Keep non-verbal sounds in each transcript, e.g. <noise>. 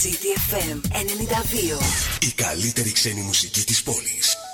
CTFM 92. Η καλύτερη ξένη μουσική της πόλης.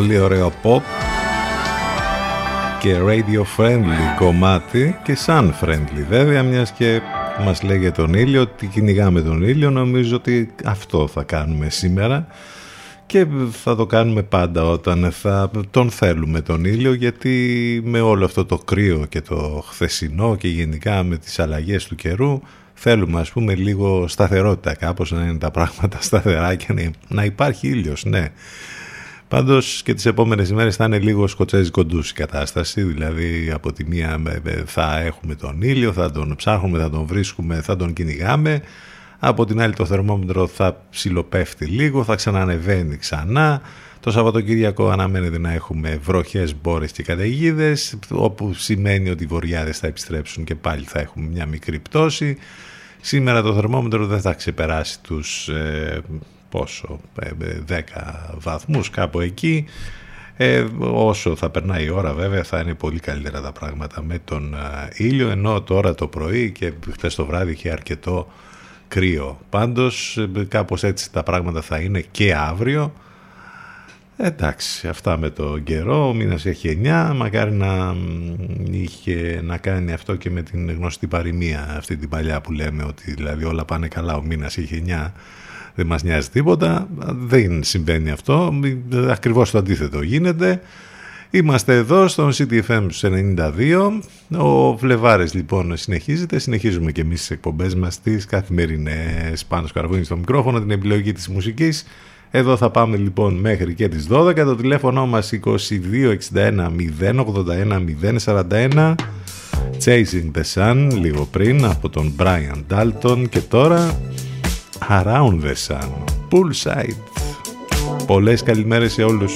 Πολύ ωραίο pop και radio friendly κομμάτι και sun friendly βέβαια μιας και μας λέει για τον ήλιο ότι κυνηγάμε τον ήλιο νομίζω ότι αυτό θα κάνουμε σήμερα και θα το κάνουμε πάντα όταν θα τον θέλουμε τον ήλιο γιατί με όλο αυτό το κρύο και το χθεσινό και γενικά με τις αλλαγές του καιρού θέλουμε ας πούμε λίγο σταθερότητα κάπως να είναι τα πράγματα σταθερά και να- να υπάρχει ήλιος ναι Πάντως και τις επόμενες ημέρες θα είναι λίγο σκοτσέζικο ντους η κατάσταση, δηλαδή από τη μία με- με- θα έχουμε τον ήλιο, θα τον ψάχνουμε, θα τον βρίσκουμε, θα τον κυνηγάμε, από την άλλη το θερμόμετρο θα ψιλοπέφτει λίγο, θα ξανανεβαίνει ξανά, το Σαββατοκύριακο αναμένεται να έχουμε βροχές, μπόρες και καταιγίδες, όπου σημαίνει ότι οι βοριάδες θα επιστρέψουν και πάλι θα έχουμε μια μικρή πτώση. Σήμερα το θερμόμετρο δεν θα ξεπεράσει τους ε, πόσο, ε, ε, 10 βαθμούς κάπου εκεί. Ε, όσο θα περνάει η ώρα βέβαια θα είναι πολύ καλύτερα τα πράγματα με τον α, ήλιο ενώ τώρα το πρωί και χτες το βράδυ είχε αρκετό κρύο. Πάντως ε, κάπως έτσι τα πράγματα θα είναι και αύριο. Εντάξει, αυτά με το καιρό, ο μήνας έχει 9, μακάρι να μ, είχε να κάνει αυτό και με την γνωστή παροιμία αυτή την παλιά που λέμε ότι δηλαδή όλα πάνε καλά, ο μήνας έχει 9, δεν μας νοιάζει τίποτα, δεν συμβαίνει αυτό, ακριβώς το αντίθετο γίνεται. Είμαστε εδώ στον CTFM 92, ο Φλεβάρες λοιπόν συνεχίζεται, συνεχίζουμε και εμείς τις εκπομπές μας τις καθημερινές. Πάνω σκαρβούνι στο μικρόφωνο, την επιλογή της μουσικής. Εδώ θα πάμε λοιπόν μέχρι και τις 12, το τηλέφωνο μας 2261 081 041 Chasing the Sun λίγο πριν από τον Brian Dalton. Και τώρα Around the Sun. Poolside. Πολλές καλημέρες σε όλους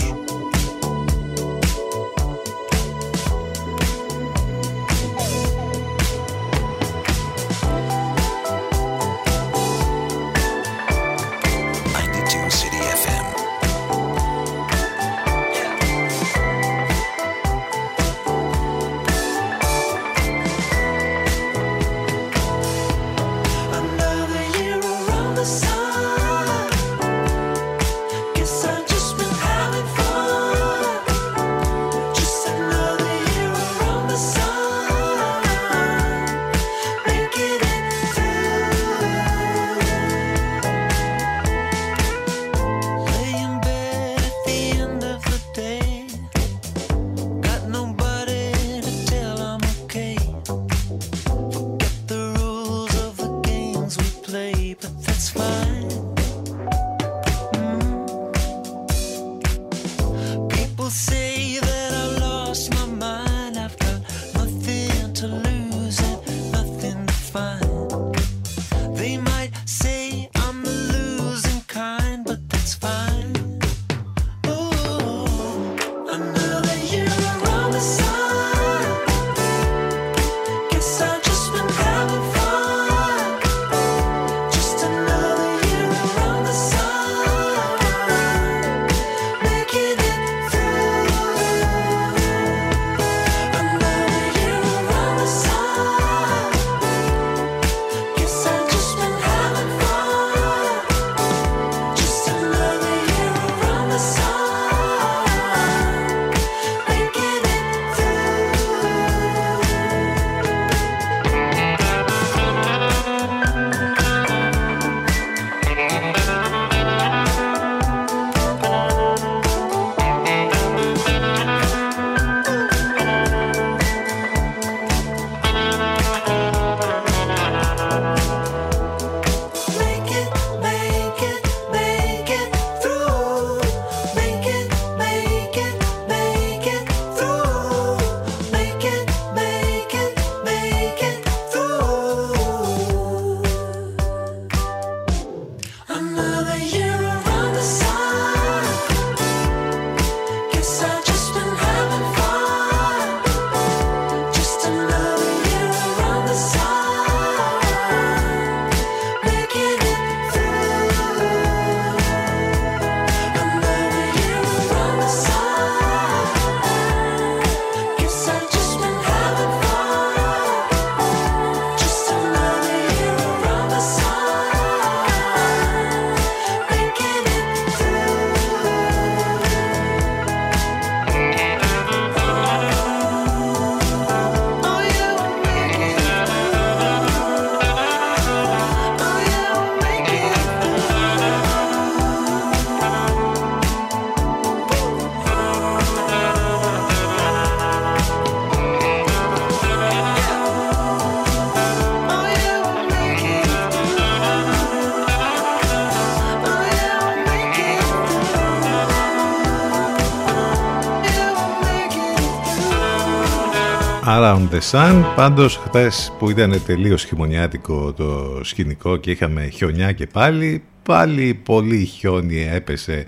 Around the Sun. Πάντως χθες που ήταν τελείως χειμωνιάτικο το σκηνικό και είχαμε χιονιά και πάλι, πάλι πολύ χιόνι έπεσε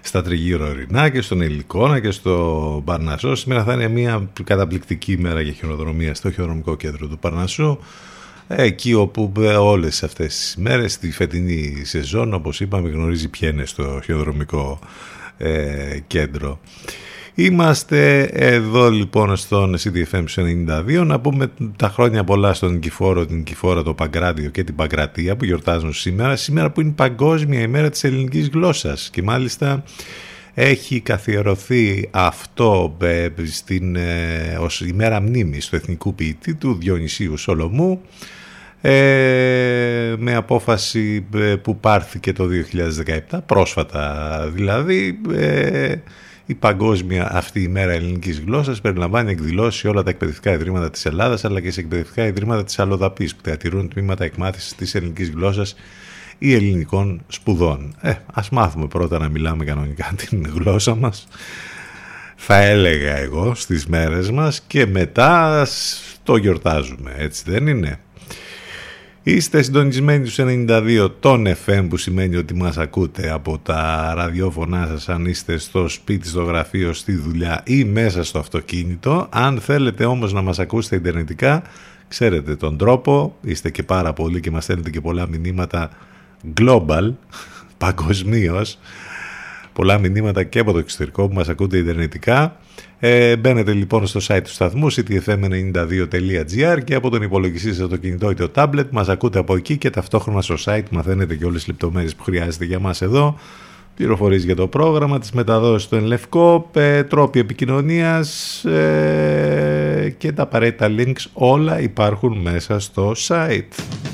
στα τριγύρω ορεινά και στον Ελικόνα και στο Παρνασσό. Σήμερα θα είναι μια καταπληκτική ημέρα για χιονοδρομία στο χιονοδρομικό κέντρο του Παρνασσού. Εκεί όπου όλες αυτές τις μέρες, στη φετινή σεζόν, όπως είπαμε, γνωρίζει ποιένε στο χιονοδρομικό ε, κέντρο. Είμαστε εδώ λοιπόν στον CDFM 92 να πούμε τα χρόνια πολλά στον Κηφόρο, την Κηφόρα, το Παγκράτιο και την Παγκρατία που γιορτάζουν σήμερα. Σήμερα που είναι Παγκόσμια ημέρα της ελληνικής γλώσσας και μάλιστα έχει καθιερωθεί αυτό ε, στην, ε, ως ημέρα μνήμης του εθνικού ποιητή του Διονυσίου Σολομού ε, με απόφαση ε, που πάρθηκε το 2017, πρόσφατα δηλαδή, η παγκόσμια αυτή η μέρα ελληνικής γλώσσας περιλαμβάνει εκδηλώσεις σε όλα τα εκπαιδευτικά ιδρύματα της Ελλάδας αλλά και σε εκπαιδευτικά ιδρύματα της Αλοδαπή που διατηρούν τμήματα εκμάθησης της ελληνικής γλώσσας ή ελληνικών σπουδών. Ε, ας μάθουμε πρώτα να μιλάμε κανονικά <laughs> την γλώσσα μας. θα έλεγα εγώ στις μέρες μας και μετά το γιορτάζουμε έτσι δεν είναι; Είστε συντονισμένοι στους 92 των FM που σημαίνει ότι μας ακούτε από τα ραδιόφωνά σας αν είστε στο σπίτι, στο γραφείο, στη δουλειά ή μέσα στο αυτοκίνητο. Αν θέλετε όμως να μας ακούσετε ιντερνετικά, ξέρετε τον τρόπο, είστε και πάρα πολλοί και μας στέλνετε και πολλά μηνύματα global, <laughs> παγκοσμίως. Πολλά μηνύματα και από το εξωτερικό που μας ακούτε ιντερνετικά. Ε, μπαίνετε λοιπόν στο site του σταθμού ctfm92.gr και από τον υπολογιστή σας το κινητό ή το tablet μας ακούτε από εκεί και ταυτόχρονα στο site μαθαίνετε και όλες τις λεπτομέρειες που χρειάζεται για μας εδώ πληροφορίες για το πρόγραμμα, τις μεταδόσεις του Ενλευκό, τρόποι επικοινωνίας ε, και τα απαραίτητα links όλα υπάρχουν μέσα στο site.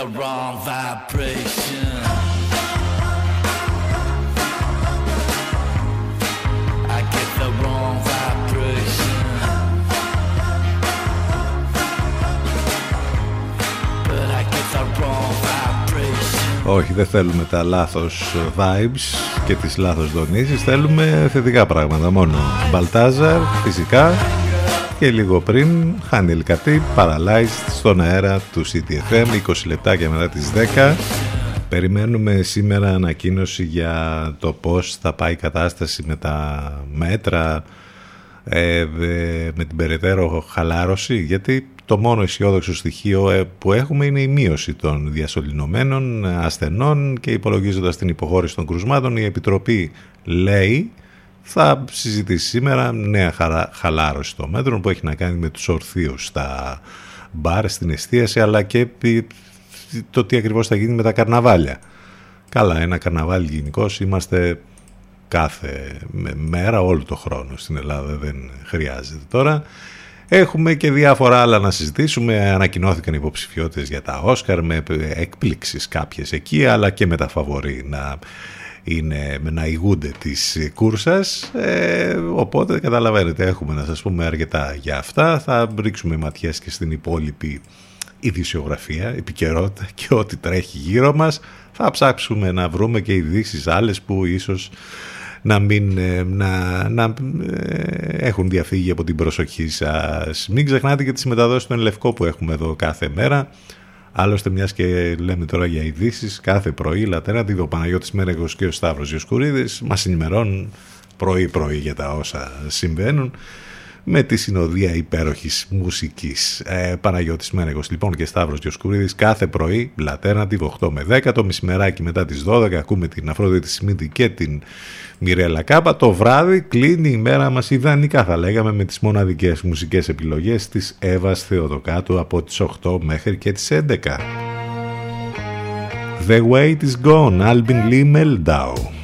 The wrong vibration. I get the wrong vibration. But I get the wrong vibration. Όχι, δεν θέλουμε τα λάθος vibes και τις λάθος δονήσεις. Θέλουμε θετικά πράγματα μόνο. Μπαλτάζαρ, φυσικά. Και λίγο πριν, Χάνι Ελκατή, Paralyzed στον αέρα του CTFM, 20 λεπτάκια μετά τις 10. Περιμένουμε σήμερα ανακοίνωση για το πώς θα πάει η κατάσταση με τα μέτρα, ε, ε, με την περαιτέρω χαλάρωση, γιατί το μόνο αισιόδοξο στοιχείο ε, που έχουμε είναι η μείωση των διασωληνωμένων ασθενών και υπολογίζοντας την υποχώρηση των κρουσμάτων η Επιτροπή λέει θα συζητήσει σήμερα νέα χαρα- χαλάρωση των μέτρων που έχει να κάνει με τους ορθίους στα μπαρ, στην εστίαση αλλά και πι- το τι ακριβώς θα γίνει με τα καρναβάλια. Καλά, ένα καρναβάλι γενικώ είμαστε κάθε με- μέρα όλο το χρόνο στην Ελλάδα, δεν χρειάζεται τώρα. Έχουμε και διάφορα άλλα να συζητήσουμε. Ανακοινώθηκαν υποψηφιότητες για τα Όσκαρ με εκπλήξεις κάποιες εκεί, αλλά και με τα φαβορή να, είναι, να ηγούνται της κούρσας. Ε, οπότε καταλαβαίνετε, έχουμε να σας πούμε αρκετά για αυτά. Θα ρίξουμε ματιές και στην υπόλοιπη ειδησιογραφία, επικαιρότητα και ό,τι τρέχει γύρω μας. Θα ψάξουμε να βρούμε και ειδήσεις άλλες που ίσως να, μην, ε, να, να ε, έχουν διαφύγει από την προσοχή σας. Μην ξεχνάτε και τις μεταδόσεις των Λευκό που έχουμε εδώ κάθε μέρα. Άλλωστε, μιας και λέμε τώρα για ειδήσεις, κάθε πρωί λατέρα ο Παναγιώτης Μέρεγος και ο Σταύρος Ιωσκουρίδης μας ενημερώνουν πρωί-πρωί για τα όσα συμβαίνουν με τη συνοδεία υπέροχης μουσικής. Ε, Παναγιώτης Μένεγος λοιπόν και Σταύρος Διοσκουρίδης κάθε πρωί, Λατέρνατιβ 8 με 10, το μεσημεράκι μετά τις 12 ακούμε την Αφρόδητη Σμίτη και την Μιρέλα Κάπα. Το βράδυ κλείνει η μέρα μας ιδανικά θα λέγαμε με τις μοναδικές μουσικές επιλογές της Εύας Θεοδοκάτου από τις 8 μέχρι και τις 11. The Weight is Gone, Albin Lee Meldau.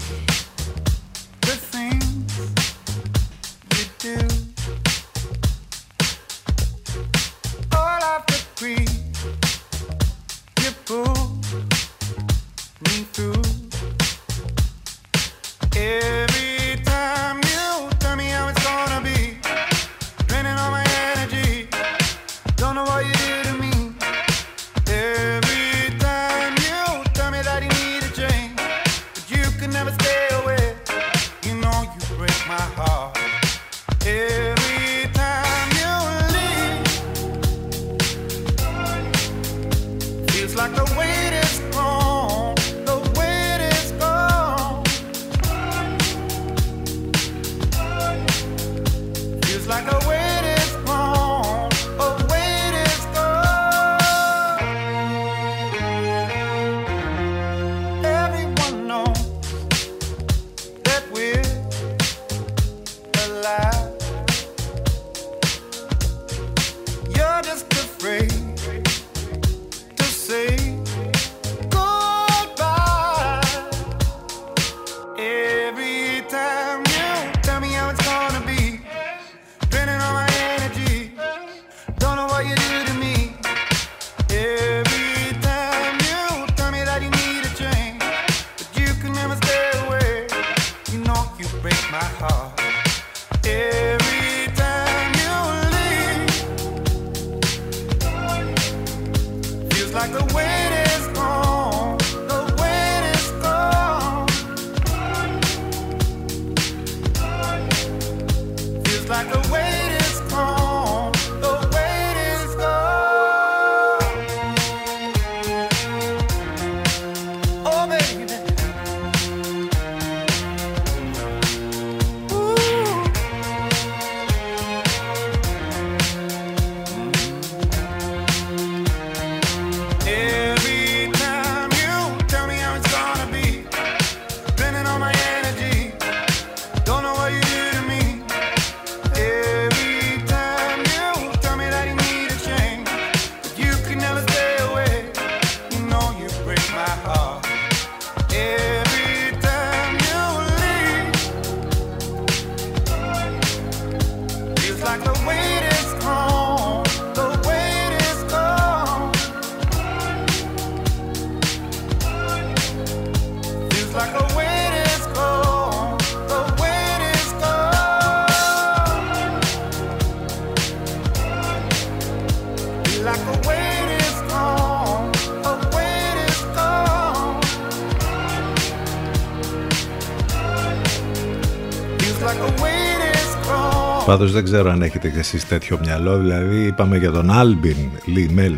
δεν ξέρω αν έχετε κι εσείς τέτοιο μυαλό, δηλαδή είπαμε για τον Άλμπιν Λι Μελ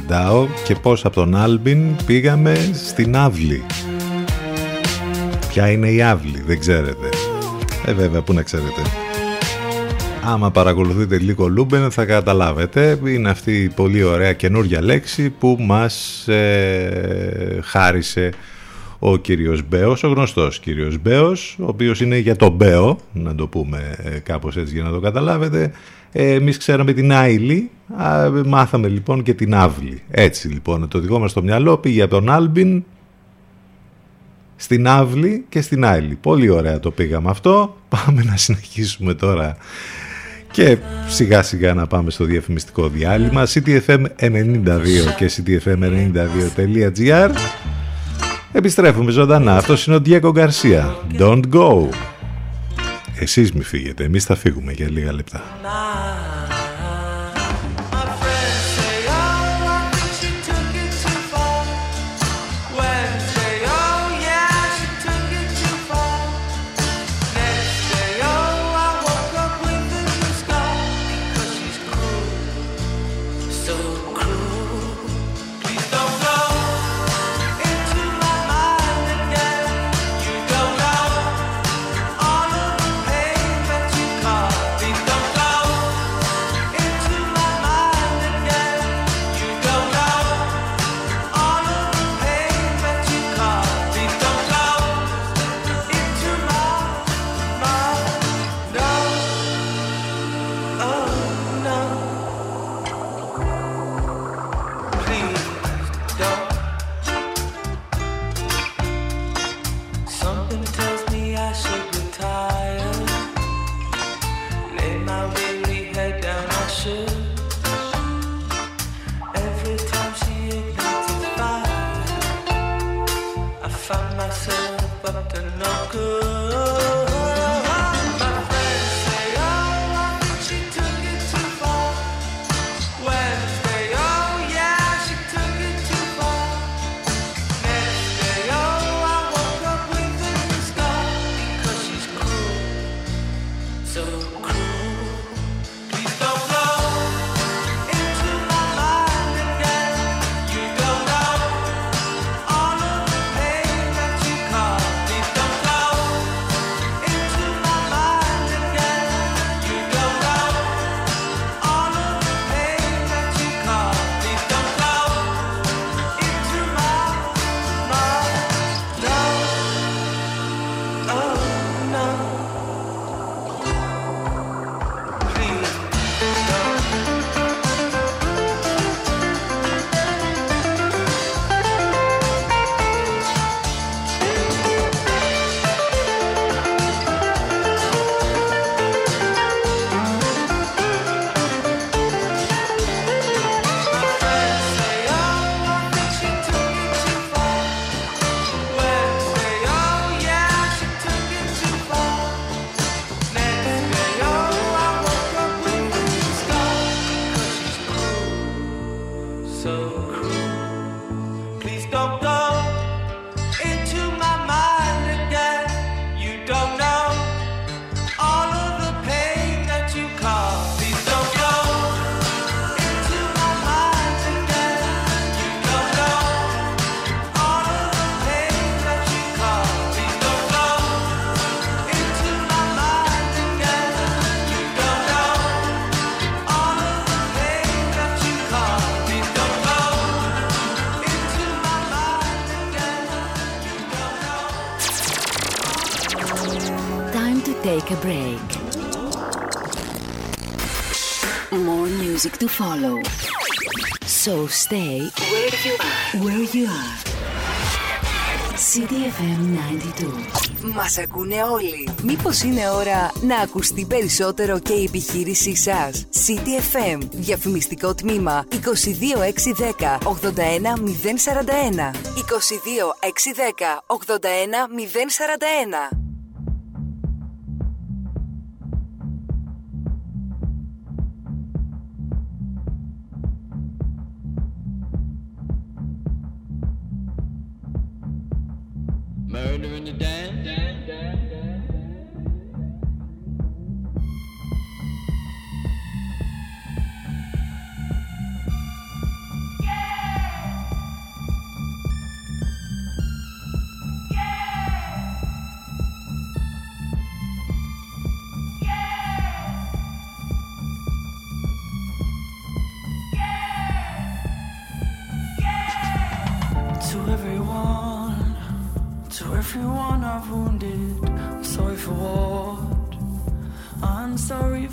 και πώς από τον Άλμπιν πήγαμε στην Αύλη. Ποια είναι η Αύλη, δεν ξέρετε. Ε βέβαια, πού να ξέρετε. Άμα παρακολουθείτε λίγο Λούμπεν θα καταλάβετε, είναι αυτή η πολύ ωραία καινούργια λέξη που μας ε, χάρισε ο κύριος Μπέος, ο γνωστός κύριος Μπέος, ο οποίος είναι για τον Μπέο, να το πούμε ε, κάπως έτσι για να το καταλάβετε. Ε, εμείς ξέραμε την Άιλη, μάθαμε λοιπόν και την Άβλη. Έτσι λοιπόν, το δικό μας το μυαλό πήγε από τον Άλμπιν στην Άβλη και στην Άιλη. Πολύ ωραία το πήγαμε αυτό. Πάμε να συνεχίσουμε τώρα και σιγά σιγά να πάμε στο διαφημιστικό διάλειμμα ctfm92 και ctfm92.gr Επιστρέφουμε ζωντανά. Αυτός είναι ο Diego Γκαρσία. Don't go. Εσείς μη φύγετε, εμείς θα φύγουμε για λίγα λεπτά. So stay where you are. Where you are. CDFM 92. Μας ακούνε όλοι. Μήπως είναι ώρα να ακουστεί περισσότερο και η επιχείρησή σας; CDFM. Διαφημιστικό τμήμα 22610 81041. 22610 81041.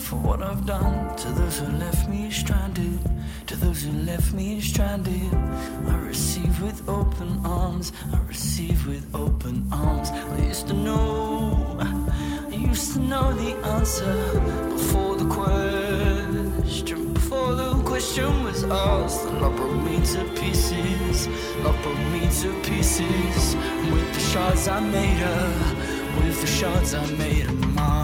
for what I've done to those who left me stranded. To those who left me stranded, I receive with open arms. I receive with open arms. I used to know, I used to know the answer before the question. Before the question was asked, and love broke me to pieces. Love broke me to pieces. With the shards I made her, with the shards I made her mine.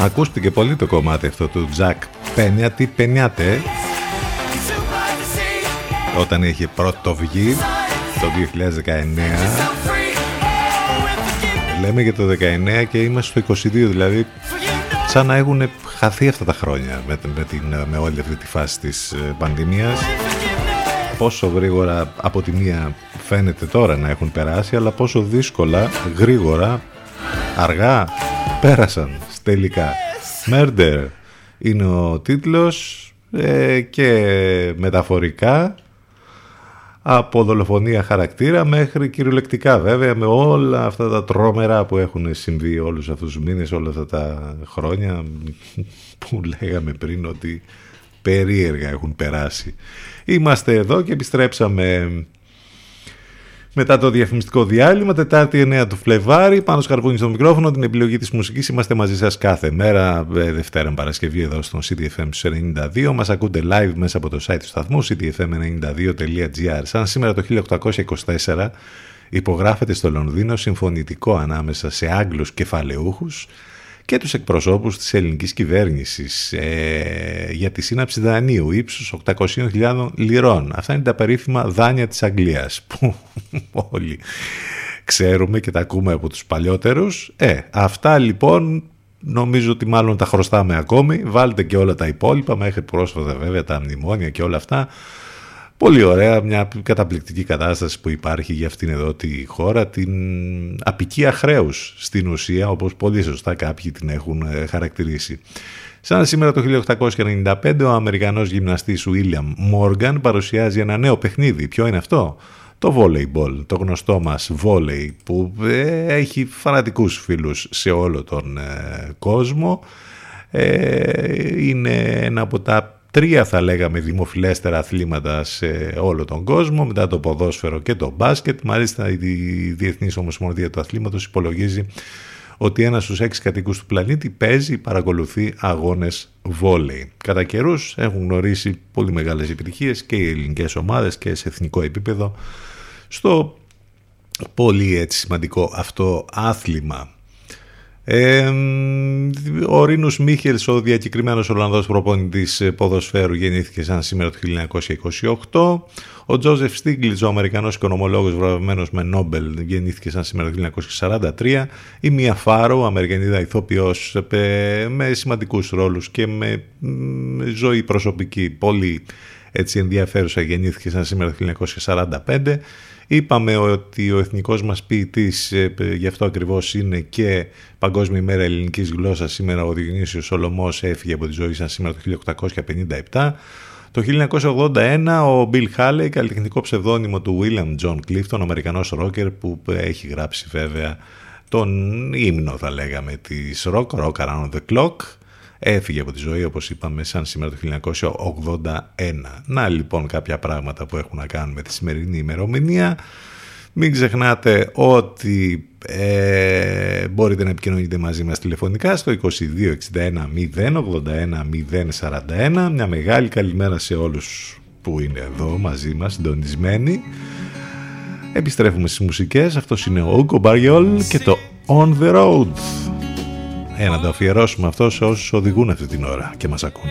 Ακούστηκε πολύ το κομμάτι αυτό του Τζακ Πένια, τι ε? όταν είχε πρώτο βγει το 2019 Λέμε για το 19 και είμαστε στο 22 δηλαδή σαν να έχουν χαθεί αυτά τα χρόνια με, την, με όλη αυτή τη φάση της ε, πανδημίας. Πόσο γρήγορα από τη μία φαίνεται τώρα να έχουν περάσει αλλά πόσο δύσκολα, γρήγορα Αργά πέρασαν τελικά. Murder είναι ο τίτλος ε, και μεταφορικά από δολοφονία χαρακτήρα μέχρι κυριολεκτικά βέβαια με όλα αυτά τα τρόμερα που έχουν συμβεί όλους αυτούς τους μήνες, όλα αυτά τα χρόνια <laughs> που λέγαμε πριν ότι περίεργα έχουν περάσει. Είμαστε εδώ και επιστρέψαμε μετά το διαφημιστικό διάλειμμα, Τετάρτη 9 του Φλεβάρι, πάνω σκαρπούνι στο μικρόφωνο, την επιλογή της μουσικής. Είμαστε μαζί σας κάθε μέρα, ε, Δευτέρα Παρασκευή εδώ στον CDFM 92. Μας ακούτε live μέσα από το site του σταθμού, cdfm92.gr. Σαν σήμερα το 1824 υπογράφεται στο Λονδίνο συμφωνητικό ανάμεσα σε Άγγλους κεφαλαιούχους και τους εκπροσώπους της ελληνικής κυβέρνησης ε, για τη σύναψη δανείου ύψους 800.000 λιρών. Αυτά είναι τα περίφημα δάνεια της Αγγλίας <laughs> που όλοι ξέρουμε και τα ακούμε από τους παλιότερους. Ε, αυτά λοιπόν νομίζω ότι μάλλον τα χρωστάμε ακόμη. Βάλτε και όλα τα υπόλοιπα μέχρι πρόσφατα βέβαια τα μνημόνια και όλα αυτά. Πολύ ωραία, μια καταπληκτική κατάσταση που υπάρχει για αυτήν εδώ τη χώρα, την απικία χρέους στην ουσία, όπως πολύ σωστά κάποιοι την έχουν ε, χαρακτηρίσει. Σαν σήμερα το 1895 ο Αμερικανός γυμναστής William Morgan παρουσιάζει ένα νέο παιχνίδι. Ποιο είναι αυτό; Το volleyball, το γνωστό μας volley που ε, έχει φανατικούς φίλους σε όλο τον ε, κόσμο. Είναι ένα από τα τρία θα λέγαμε δημοφιλέστερα αθλήματα σε όλο τον κόσμο, μετά το ποδόσφαιρο και το μπάσκετ. Μάλιστα η Διεθνής Ομοσπονδία του Αθλήματος υπολογίζει ότι ένας στους έξι κατοίκους του πλανήτη παίζει, παρακολουθεί αγώνες βόλεϊ. Κατά καιρούς έχουν γνωρίσει πολύ μεγάλες επιτυχίες και οι ελληνικές ομάδες και σε εθνικό επίπεδο στο πολύ έτσι σημαντικό αυτό άθλημα. Ε, ο Ρίνους Μίχελς, ο διακεκριμένος Ολλανδός προπονητής ποδοσφαίρου, γεννήθηκε σαν σήμερα το 1928. Ο Τζόζεφ Στίγκλιτς, ο Αμερικανός οικονομολόγος βραβευμένος με Νόμπελ, γεννήθηκε σαν σήμερα το 1943. Η Μία Φάρο, Αμερικανίδα ηθοποιός με σημαντικούς ρόλους και με ζωή προσωπική πολύ έτσι ενδιαφέρουσα, γεννήθηκε σαν σήμερα το 1945. Είπαμε ότι ο εθνικός μας ποιητής, ε, γι' αυτό ακριβώς είναι και Παγκόσμια ημέρα ελληνικής γλώσσας, σήμερα ο Διονύσιος Σολομός έφυγε από τη ζωή σαν σήμερα το 1857. Το 1981 ο Bill Haley, καλλιτεχνικό ψευδόνυμο του William John Clifton, Αμερικανός ρόκερ που έχει γράψει βέβαια τον ύμνο θα λέγαμε της rock, Rock Around the Clock έφυγε από τη ζωή όπως είπαμε σαν σήμερα το 1981. Να λοιπόν κάποια πράγματα που έχουν να κάνουν με τη σημερινή ημερομηνία. Μην ξεχνάτε ότι ε, μπορείτε να επικοινωνείτε μαζί μας τηλεφωνικά στο 2261 081 041. Μια μεγάλη καλημέρα σε όλους που είναι εδώ μαζί μας συντονισμένοι. Επιστρέφουμε στις μουσικές. Αυτός είναι ο Ούγκο Μπαριόλ και το On The Road. Ένα ταφιερόμενο αυτό σε όσους οδηγούν αυτή την ώρα και μας ακούν.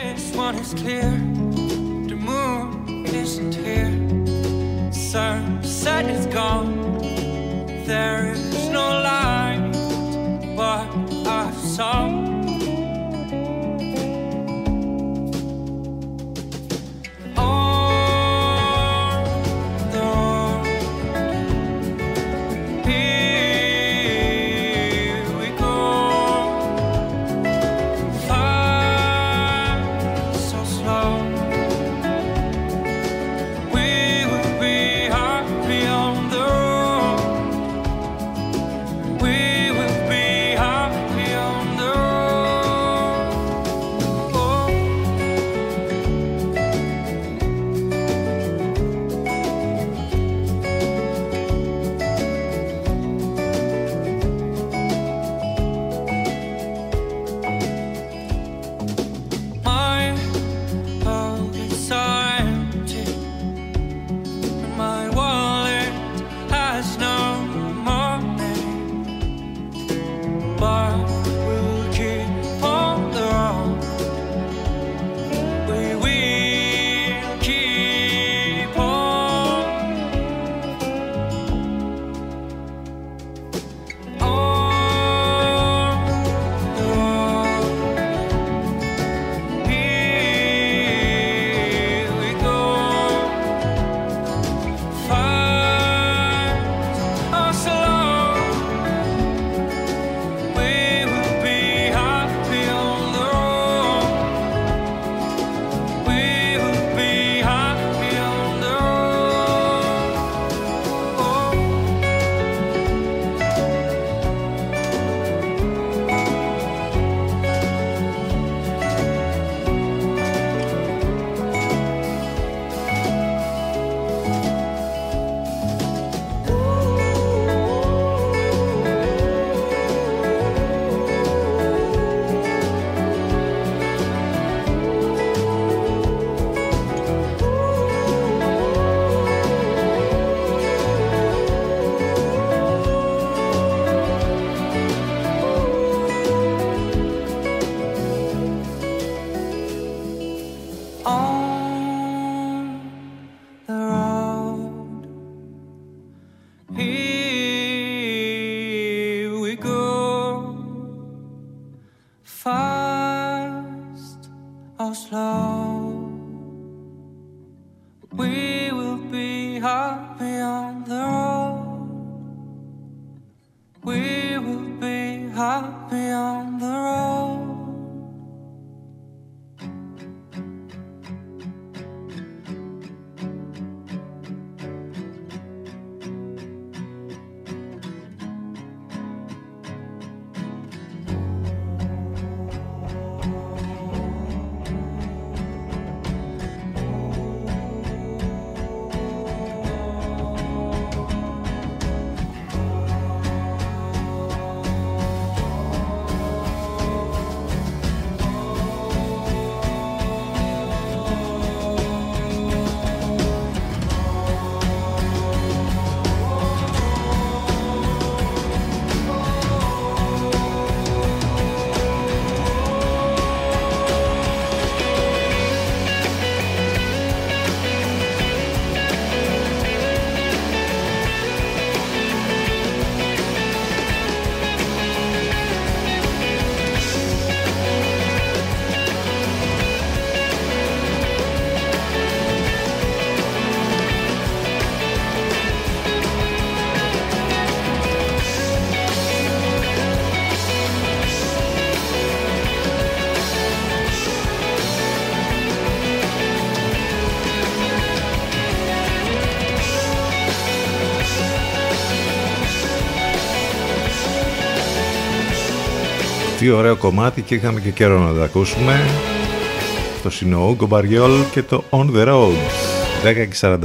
Τι ωραίο κομμάτι και είχαμε και καιρό να το ακούσουμε. Το είναι ο Ούγκο Μπαριόλ και το On The Road 10 και 46.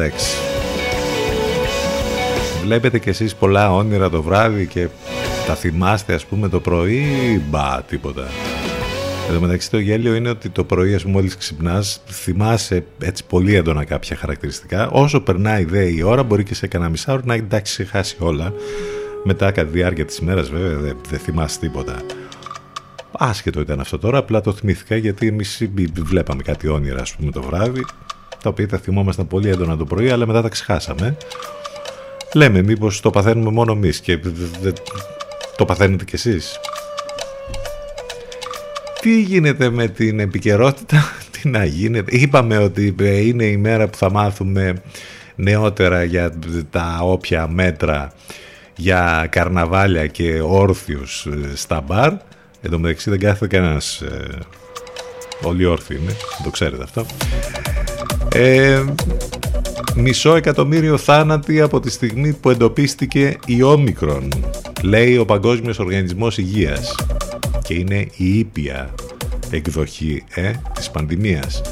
Βλέπετε κι εσείς πολλά όνειρα το βράδυ και τα θυμάστε ας πούμε το πρωί; Μπα τίποτα. Εν τω μεταξύ το γέλιο είναι ότι το πρωί ας πούμε μόλις ξυπνάς θυμάσαι έτσι πολύ έντονα κάποια χαρακτηριστικά. Όσο περνάει δε η ώρα μπορεί και σε κανένα μισά ώρα να έχει εντάξει ξεχάσει όλα. Μετά κατά τη διάρκεια της ημέρας βέβαια δεν δεν θυμάσαι τίποτα. Άσχετο ήταν αυτό τώρα, απλά το θυμήθηκα γιατί εμείς βλέπαμε κάτι όνειρα, ας πούμε, το βράδυ, τα οποία τα θυμόμασταν πολύ έντονα το πρωί, αλλά μετά τα ξεχάσαμε. Λέμε, μήπως το παθαίνουμε μόνο εμείς και δεν το παθαίνετε κι εσείς; Τι γίνεται με την επικαιρότητα, <laughs> τι να γίνεται; Είπαμε ότι είναι η μέρα που θα μάθουμε νεότερα για τα όποια μέτρα για καρναβάλια και όρθιους ε, στα μπαρ. Εν τω μεταξύ δεν κάθεται κανένας. Ε, όλοι όρθιοι είναι, το ξέρετε αυτό. Ε, μισό εκατομμύριο θάνατοι από τη στιγμή που εντοπίστηκε η όμικρον, λέει ο Παγκόσμιος Οργανισμός Υγείας. Και είναι η ήπια εκδοχή ε, της πανδημίας.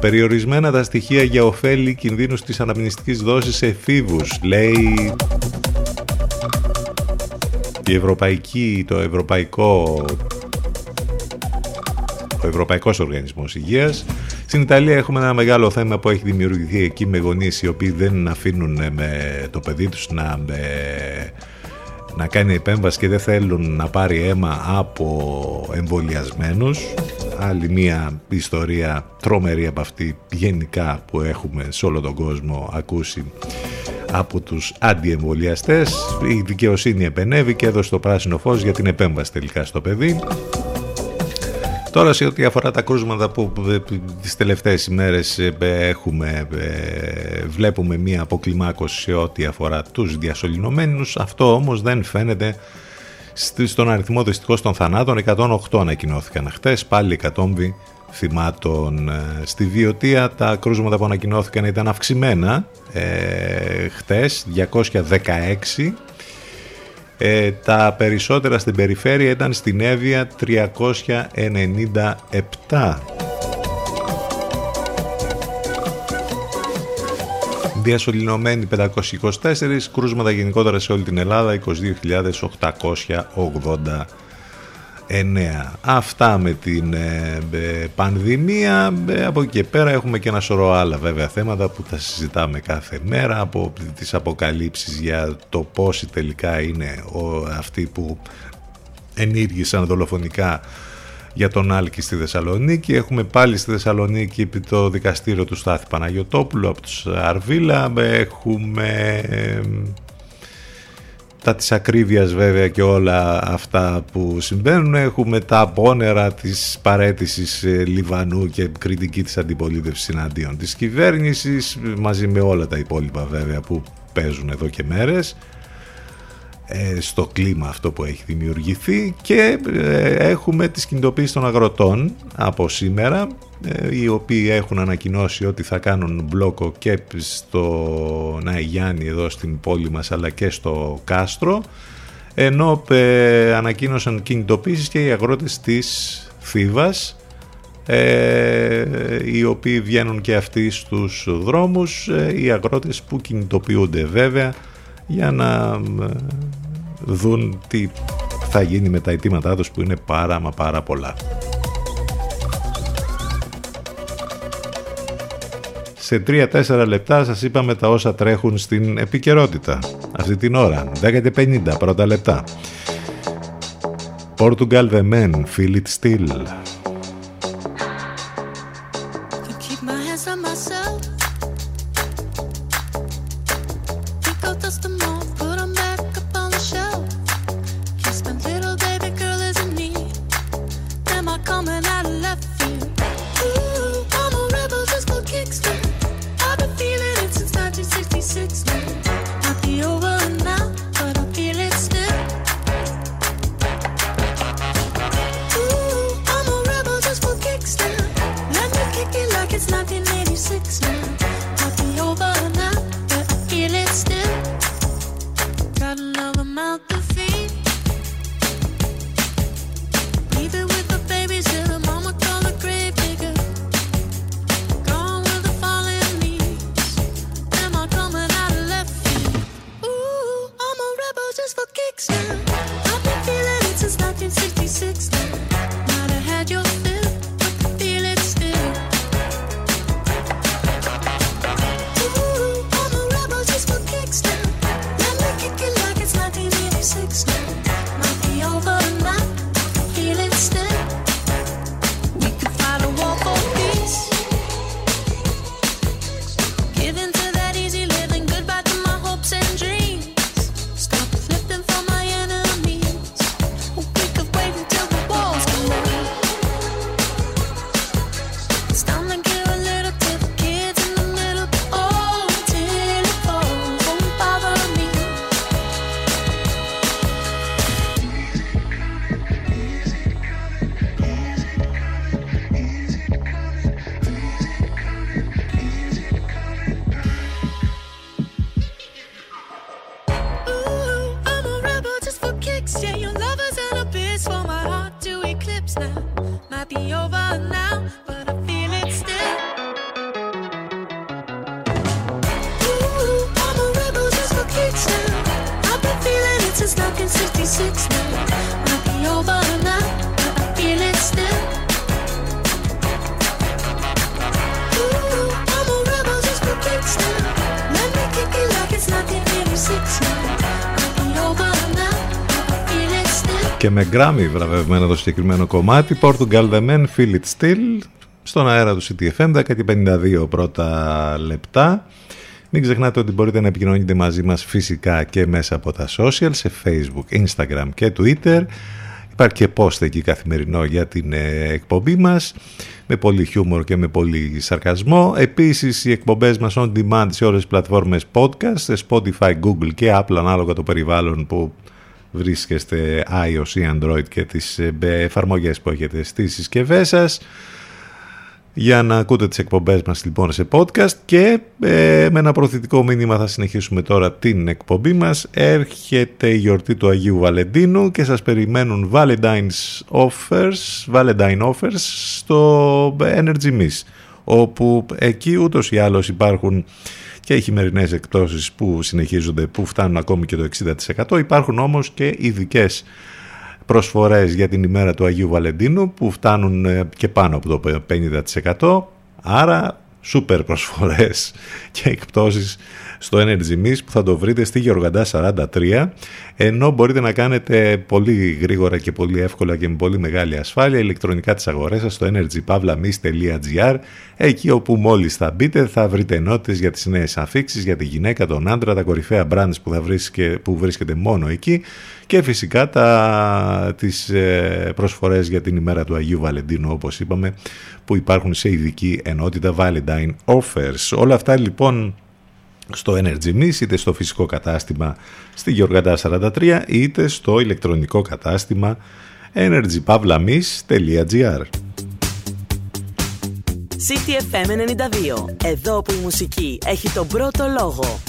Περιορισμένα τα στοιχεία για ωφέλη κινδύνους της αναμνηστικής δόσης σε εφήβους, λέει η Ευρωπαϊκή, το Ευρωπαϊκό ο Ευρωπαϊκός Οργανισμός Υγείας. Στην Ιταλία έχουμε ένα μεγάλο θέμα που έχει δημιουργηθεί εκεί με γονείς οι οποίοι δεν αφήνουν με το παιδί τους να, με- να κάνει επέμβαση και δεν θέλουν να πάρει αίμα από εμβολιασμένους. Άλλη μια ιστορία τρομερή από αυτή γενικά που έχουμε σε όλο τον κόσμο ακούσει από τους αντιεμβολιαστές. Η δικαιοσύνη επενέβη και έδωσε το πράσινο φως για την επέμβαση τελικά στο παιδί. Τώρα σε ό,τι αφορά τα κρούσματα που ε, τις τελευταίες ημέρες ε, έχουμε, ε, βλέπουμε μία αποκλιμάκωση σε ό,τι αφορά τους διασωληνωμένους. Αυτό όμως δεν φαίνεται στη- στον αριθμό δυστυχώς των θανάτων. 108 ανακοινώθηκαν χτες, πάλι εκατόμβοι θυμάτων ε, στη Βιωτία. Τα κρούσματα που ανακοινώθηκαν ήταν αυξημένα ε, χτες, 216 ε, τα περισσότερα στην περιφέρεια ήταν στην Εύβοια 397. Διασωληνωμένοι 524, κρούσματα γενικότερα σε όλη την Ελλάδα 22.889. Αυτά με την ε, ε, πανδημία. Ε, από εκεί και πέρα έχουμε και ένα σωρό άλλα βέβαια θέματα που τα συζητάμε κάθε μέρα από τις αποκαλύψεις για το πόσοι τελικά είναι ο, αυτοί που ενήργησαν δολοφονικά για τον Άλκη στη Θεσσαλονίκη. Έχουμε πάλι στη Θεσσαλονίκη επί το δικαστήριο του Στάθη Παναγιωτόπουλου από τους Αρβίλα. Έχουμε ε, τα της ακρίβειας βέβαια και όλα αυτά που συμβαίνουν. Έχουμε τα απόνερα της παρέτησης ε, Λιβανού και κριτική της αντιπολίτευσης εναντίον της κυβέρνησης μαζί με όλα τα υπόλοιπα βέβαια που παίζουν εδώ και μέρες. Ε, στο κλίμα αυτό που έχει δημιουργηθεί και ε, έχουμε τις κινητοποίησεις των αγροτών από σήμερα ε, οι οποίοι έχουν ανακοινώσει ότι θα κάνουν μπλόκο και στο Ναϊγιάννη εδώ στην πόλη μας αλλά και στο Κάστρο ενώ ε, ανακοίνωσαν κινητοποίησεις και οι αγρότες της Θήβας ε, οι οποίοι βγαίνουν και αυτοί στους δρόμους ε, οι αγρότες που κινητοποιούνται βέβαια για να ε, δουν τι θα γίνει με τα αιτήματά τους που είναι πάρα μα πάρα πολλά. Σε 3-4 λεπτά σας είπαμε τα όσα τρέχουν στην επικαιρότητα. Αυτή την ώρα, 10 και 50 πρώτα λεπτά. Portugal The Men, Feel It Still. Με γκράμι βραβευμένο το συγκεκριμένο κομμάτι. Portugal The Men, Feel It Still. Στον αέρα του CTFM 10 και 52 πρώτα λεπτά. Μην ξεχνάτε ότι μπορείτε να επικοινωνείτε μαζί μας φυσικά και μέσα από τα social σε Facebook, Instagram και Twitter. Υπάρχει και post εκεί καθημερινό για την ε, εκπομπή μας με πολύ χιούμορ και με πολύ σαρκασμό. Επίσης οι εκπομπές μας on demand σε όλες τις πλατφόρμες podcast, σε Spotify, Google και Apple ανάλογα το περιβάλλον που βρίσκεστε iOS ή Android και τις ε, εφαρμογές που έχετε στις συσκευές σας για να ακούτε τις εκπομπές μας λοιπόν σε podcast και ε, με ένα προθετικό μήνυμα θα συνεχίσουμε τώρα την εκπομπή μας. Έρχεται η γιορτή του Αγίου Βαλεντίνου και σας περιμένουν Valentine's offers, Valentine offers στο Energy Miss όπου εκεί ούτως ή άλλως υπάρχουν και οι χειμερινές εκπτώσεις που συνεχίζονται που φτάνουν ακόμη και το 60% υπάρχουν όμως και ειδικές προσφορές για την ημέρα του Αγίου Βαλεντίνου που φτάνουν ε, και πάνω από το 50% άρα σούπερ προσφορές και εκπτώσεις στο Energy Miss που θα το βρείτε στη Γεωργαντά 43 ενώ μπορείτε να κάνετε πολύ γρήγορα και πολύ εύκολα και με πολύ μεγάλη ασφάλεια ηλεκτρονικά τις αγορές σας στο energypavlamis.gr εκεί όπου μόλις θα μπείτε θα βρείτε ενότητες για τις νέες αφήξεις για τη γυναίκα, τον άντρα, τα κορυφαία brands που, θα βρίσκε, που βρίσκεται μόνο εκεί και φυσικά τα, τις ε, προσφορές για την ημέρα του Αγίου Βαλεντίνου όπως είπαμε που υπάρχουν σε ειδική ενότητα Valentine Offers. Όλα αυτά λοιπόν στο Energy Nice, είτε στο φυσικό κατάστημα στη Γεωργαντά 43, είτε στο ηλεκτρονικό κατάστημα energypavlamis.gr CTFM 92. Εδώ που η μουσική έχει τον πρώτο λόγο.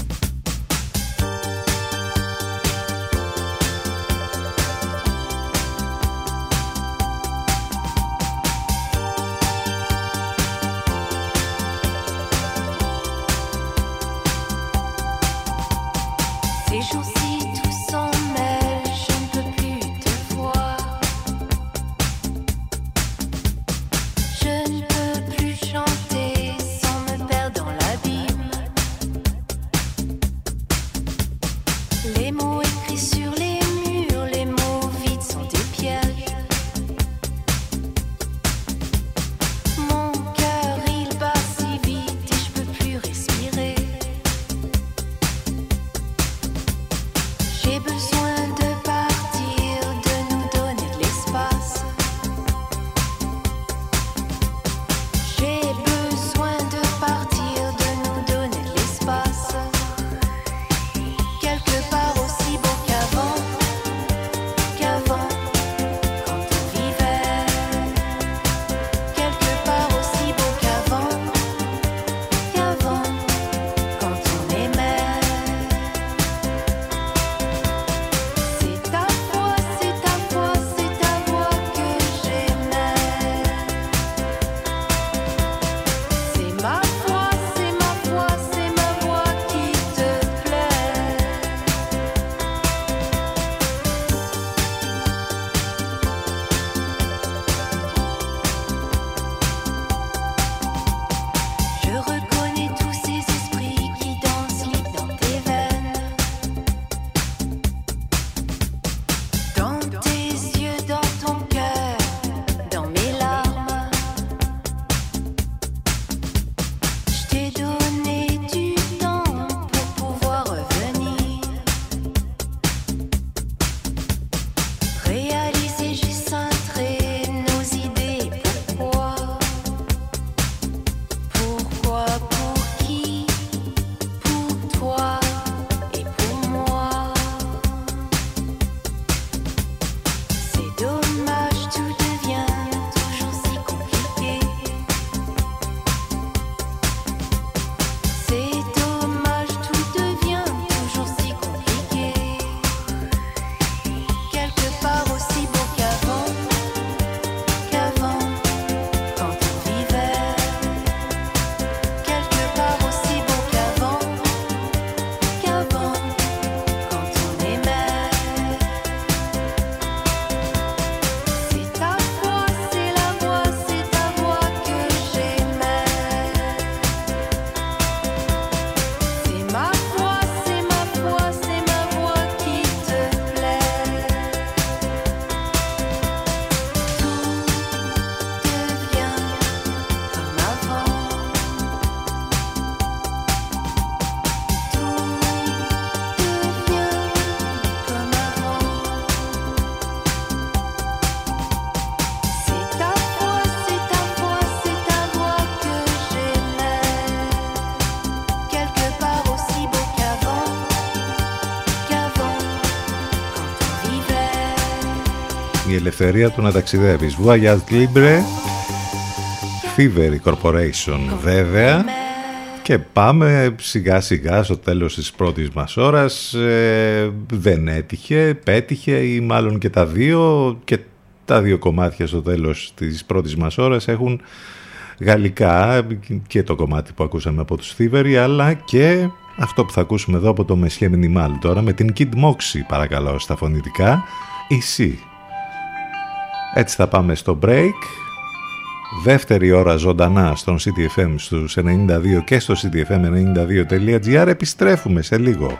ελευθερία του να ταξιδεύεις. Voyage Libre, Fever Corporation βέβαια. Και πάμε σιγά σιγά στο τέλος της πρώτης μας ώρας. Ε, δεν έτυχε, πέτυχε ή μάλλον και τα δύο και τα δύο κομμάτια στο τέλος της πρώτης μας ώρας έχουν γαλλικά και το κομμάτι που ακούσαμε από τους Θήβεροι αλλά και αυτό που θα ακούσουμε εδώ από το Μεσχέ Μινιμάλ τώρα με την Kid Moxie παρακαλώ στα φωνητικά «Εσύ». Έτσι θα πάμε στο break. Δεύτερη ώρα ζωντανά στον CTFM στους 92 και στο ctfm92.gr. Επιστρέφουμε σε λίγο.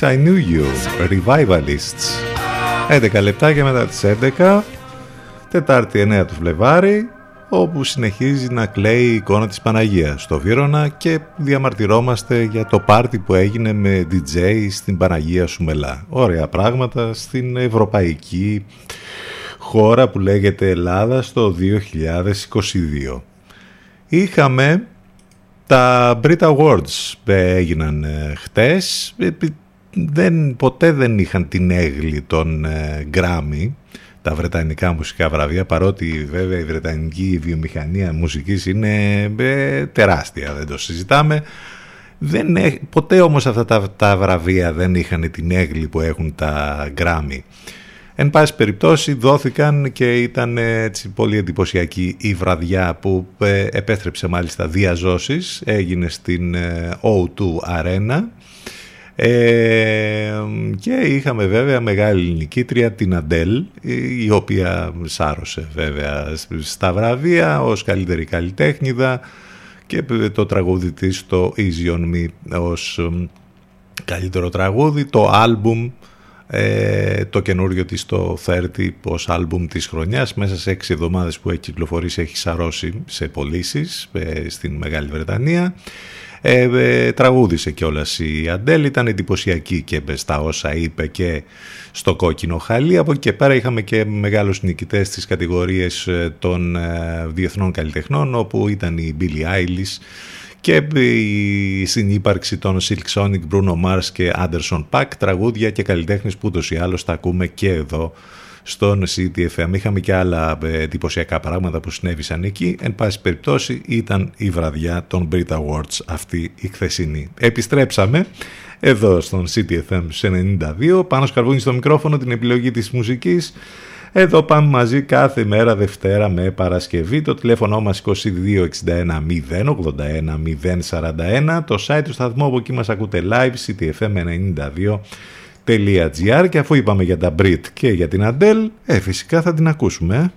Wish I Knew You, Revivalists. 11 λεπτάκια μετά τις 11, Τετάρτη 9 του Φλεβάρι, όπου συνεχίζει να κλαίει η εικόνα της Παναγίας στο Βύρονα και διαμαρτυρόμαστε για το πάρτι που έγινε με DJ στην Παναγία Σουμελά. Ωραία πράγματα στην ευρωπαϊκή χώρα που λέγεται Ελλάδα στο 2022. Είχαμε τα Brit Awards που έγιναν ε, χτες. Επι- Δεν, ποτέ δεν είχαν την έγκλη των ε, Grammy, τα βρετανικά μουσικά βραβεία, παρότι βέβαια η βρετανική βιομηχανία μουσικής είναι ε, τεράστια, δεν το συζητάμε. Δεν, έ- ποτέ όμως αυτά τα, τα βραβεία δεν είχαν την έγκλη που έχουν τα Grammy. Εν πάση περιπτώσει δόθηκαν και ήταν ε, έτσι πολύ εντυπωσιακή η βραδιά που ε, επέστρεψε μάλιστα διαζώσεις, έγινε στην ε, O2 Arena ε, και είχαμε βέβαια μεγάλη νικήτρια την Αντέλ η οποία σάρωσε βέβαια στα βραβεία ως καλύτερη καλλιτέχνηδα και το τραγούδι της το Easy On Me ως εμ, καλύτερο τραγούδι, το άλμπουμ ε, το καινούριο της το 30 ως άλμπουμ της χρονιάς μέσα σε 6 εβδομάδες που έχει κυκλοφορήσει έχει σαρώσει σε πωλήσεις ε, στην Μεγάλη Βρετανία ε, ε, τραγούδισε κιόλας η Αντέλ ήταν εντυπωσιακή και στα όσα είπε και στο κόκκινο χαλί. Από εκεί και πέρα είχαμε και μεγάλους νικητές στις κατηγορίες ε, των ε, διεθνών καλλιτεχνών όπου ήταν η Billie Eilish και η συνύπαρξη των Silk Sonic, Bruno Mars και Anderson Paak, τραγούδια και καλλιτέχνες που ούτως ή άλλως τα ακούμε και εδώ στον CTFM. Είχαμε και άλλα ε, εντυπωσιακά πράγματα που συνέβησαν εκεί. Εν πάση περιπτώσει ήταν η βραδιά των Brit Awards αυτή η χθεσινή. Επιστρέψαμε εδώ στον CTFM 92. Πάνω σκαρβούνι στο μικρόφωνο την επιλογή της μουσικής. Εδώ πάμε μαζί κάθε μέρα Δευτέρα με Παρασκευή. Το τηλέφωνο μας 2261 081 041. Το site του σταθμού από εκεί μας ακούτε live ctfm92.gr και αφού είπαμε για τα Brit και για την Αντέλ, ε, φυσικά θα την ακούσουμε.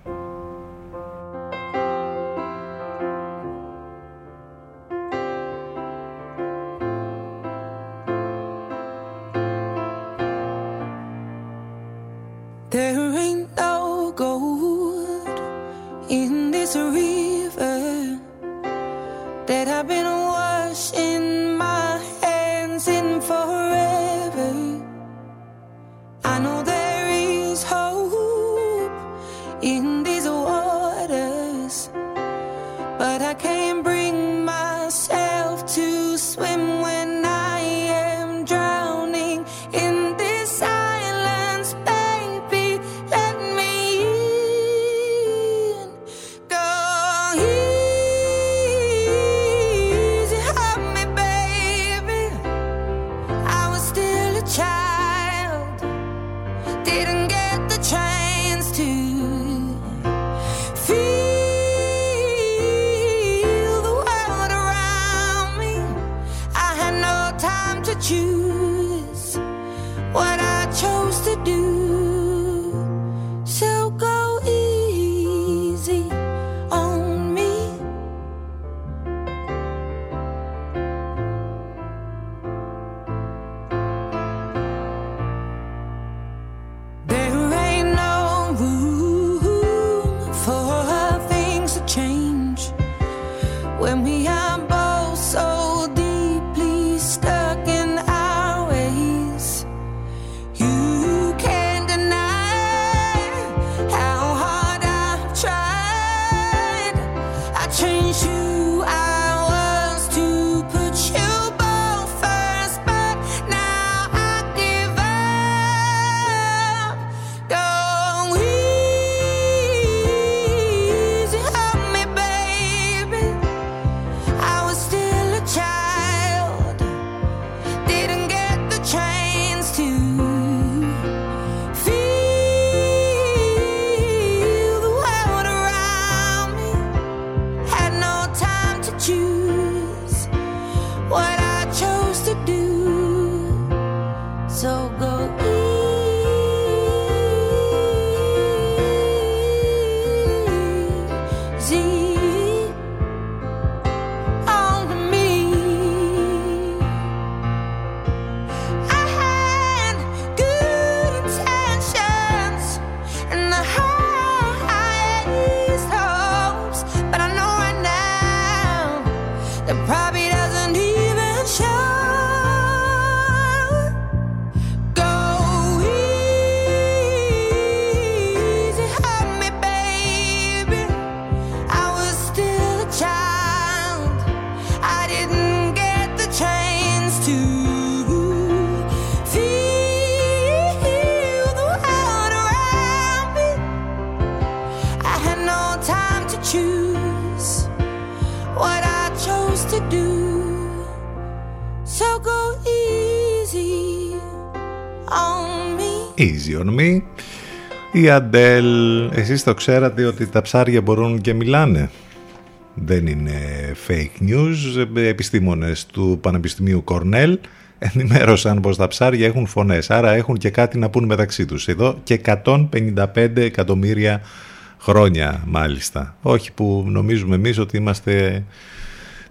Η Αντέλ, εσείς το ξέρατε ότι τα ψάρια μπορούν και μιλάνε. Δεν είναι fake news. Επιστήμονες του Πανεπιστημίου Κορνέλ ενημέρωσαν πως τα ψάρια έχουν φωνές, άρα έχουν και κάτι να πούν μεταξύ τους. Εδώ και 155 εκατομμύρια χρόνια μάλιστα. Όχι που νομίζουμε εμείς ότι είμαστε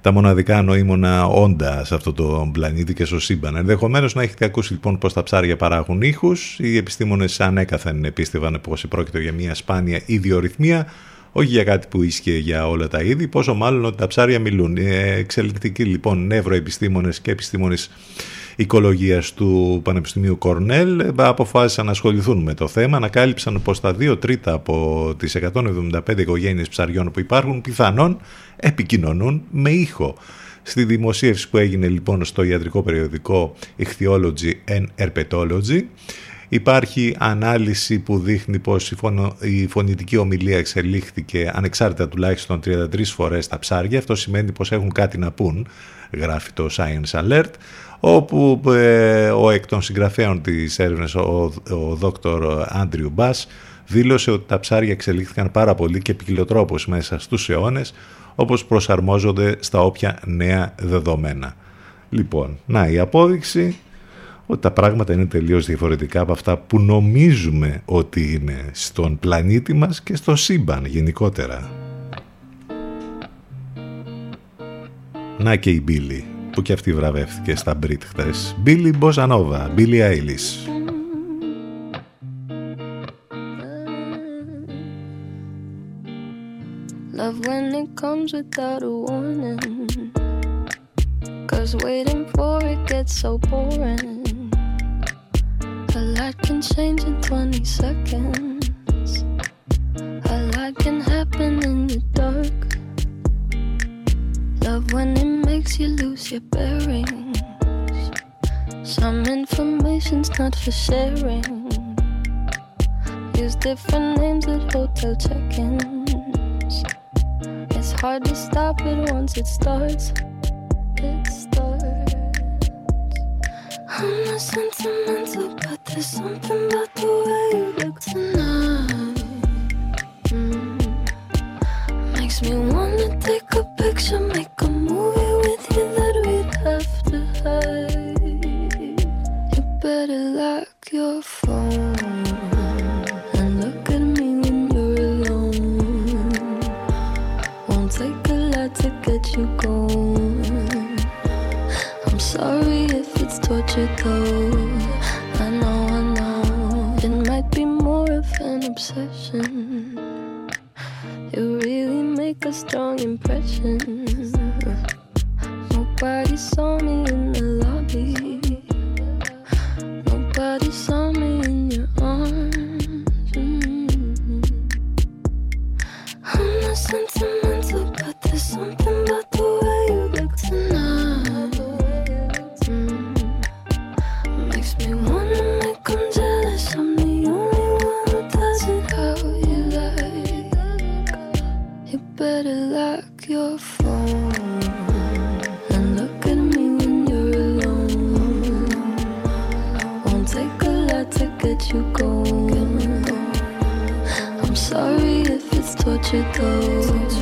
τα μοναδικά νοήμονα όντα σε αυτό το πλανήτη και στο σύμπαν. Ενδεχομένως να έχετε ακούσει λοιπόν πω τα ψάρια παράγουν ήχους. Οι επιστήμονες ανέκαθεν πίστευαν πως πρόκειται για μια σπάνια ιδιορυθμία, όχι για κάτι που ίσχυε για όλα τα είδη, πόσο μάλλον ότι τα ψάρια μιλούν. Ε, εξελικτικοί λοιπόν νευροεπιστήμονες και επιστήμονες οικολογίας του Πανεπιστημίου Κορνέλ ε, αποφάσισαν να ασχοληθούν με το θέμα, ανακάλυψαν πως τα 2 τρίτα από τις 175 οικογένειες ψαριών που υπάρχουν πιθανόν επικοινωνούν με ήχο. Στη δημοσίευση που έγινε λοιπόν στο ιατρικό περιοδικό Ichthyology and Herpetology Υπάρχει ανάλυση που δείχνει πως η, φωνο, η φωνητική ομιλία εξελίχθηκε ανεξάρτητα τουλάχιστον 33 φορές στα ψάρια. Αυτό σημαίνει πως έχουν κάτι να πούν, γράφει το Science Alert, όπου ε, ο εκ των συγγραφέων της έρευνας, ο, ο δόκτωρ Άντριου Μπάς, δήλωσε ότι τα ψάρια εξελίχθηκαν πάρα πολύ και ποικιλοτρόπως μέσα στους αιώνες, όπως προσαρμόζονται στα όποια νέα δεδομένα. Λοιπόν, να η απόδειξη ότι τα πράγματα είναι τελείως διαφορετικά από αυτά που νομίζουμε ότι είναι στον πλανήτη μας και στο σύμπαν γενικότερα. Να και η Μπίλη, που και αυτή βραβεύτηκε στα Μπρίτ χτες. Μπίλη Μποζανόβα, Μπίλη Άιλις. Love when it comes without a warning. Cause waiting for it gets so boring. A lot can change in 20 seconds. A lot can happen in the dark. Love when it makes you lose your bearings. Some information's not for sharing. Use different names at hotel check ins. It's hard to stop it once it starts. It starts. I'm not sentimental, but there's something about the way you look tonight. Makes me wanna take a picture, make a movie with you that we'd have to hide. You better lock your phone and look at me when you're alone. Won't take a lot to get you going. I'm sorry if it's torture though. I know, I know. It might be more of an obsession. You really make a strong impression. Nobody saw me in the lock your phone and look at me when you're alone. Won't take a lot to get you going. I'm sorry if it's torture though.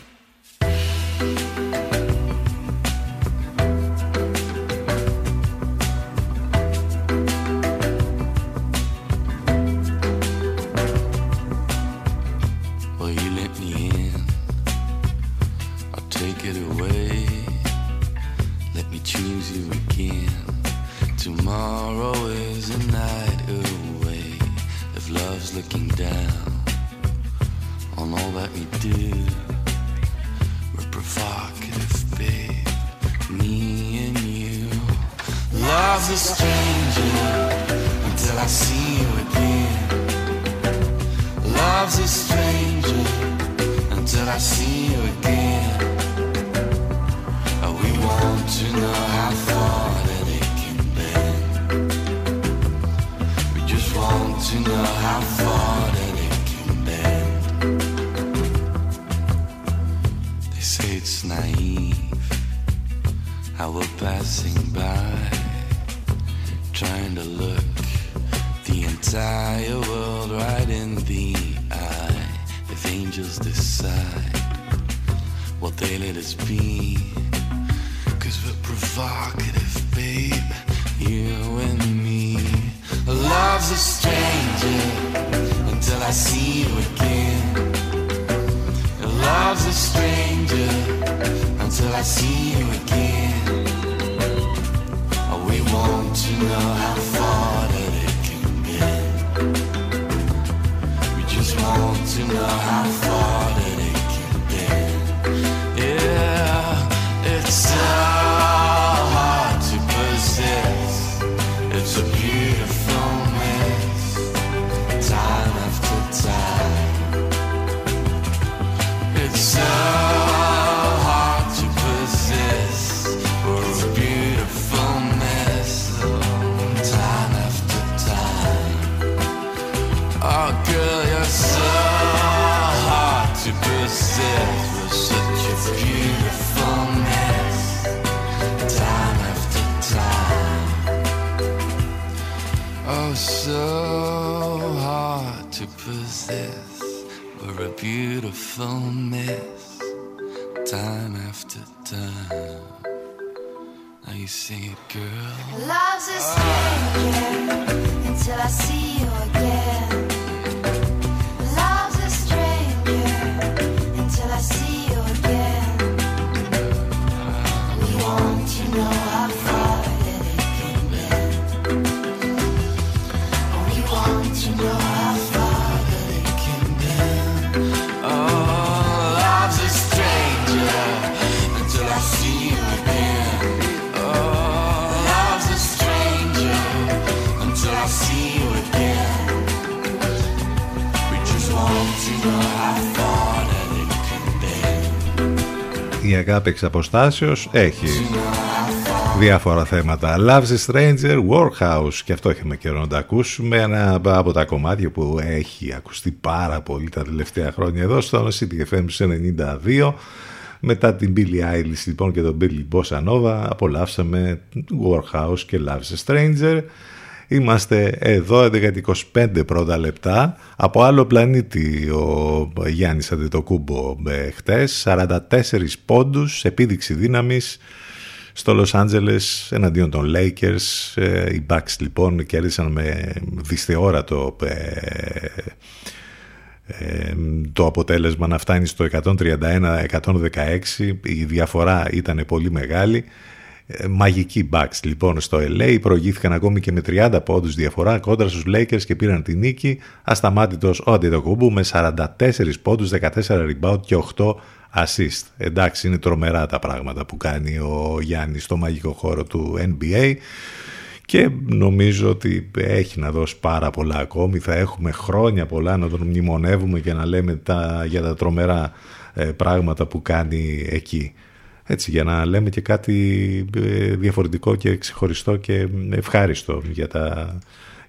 Possess. We're a beautiful mess, time after time. Now you sing it, girl. Love's a stranger until I see you again. Η αγάπη εξ αποστάσεως έχει διάφορα θέματα. Love's a Stranger, Warhouse και αυτό είχαμε καιρό να το ακούσουμε. Ένα από τα κομμάτια που έχει ακουστεί πάρα πολύ τα τελευταία χρόνια εδώ στο CTFM 92. Μετά την Billie Eilish λοιπόν και τον Billy Bossa Nova απολαύσαμε Warhouse και Love's a Stranger. Είμαστε εδώ 11-25 πρώτα λεπτά. Από άλλο πλανήτη ο Γιάννης Αντιτοκούμπο ε, χτες. 44 πόντους επίδειξη δύναμης στο Λος Άντζελες εναντίον των Lakers. Ε, οι Bucks λοιπόν κέρδισαν με δυσθεώρατο ε, ε, το αποτέλεσμα να φτάνει στο 131-116 η διαφορά ήταν πολύ μεγάλη. Ε, μαγική Bucks λοιπόν στο LA προηγήθηκαν ακόμη και με 30 πόντους διαφορά κόντρα στους Lakers και πήραν τη νίκη ασταμάτητος ο Αντιτοκούμπου με 44 πόντους 14 rebound και 8 assist εντάξει είναι τρομερά τα πράγματα που κάνει ο Γιάννης στο μαγικό χώρο του NBA και νομίζω ότι έχει να δώσει πάρα πολλά ακόμη. Θα έχουμε χρόνια πολλά να τον μνημονεύουμε και να λέμε τα, για τα τρομερά ε, πράγματα που κάνει εκεί. Έτσι, για να λέμε και κάτι ε, διαφορετικό και ξεχωριστό και ευχάριστο για, τα,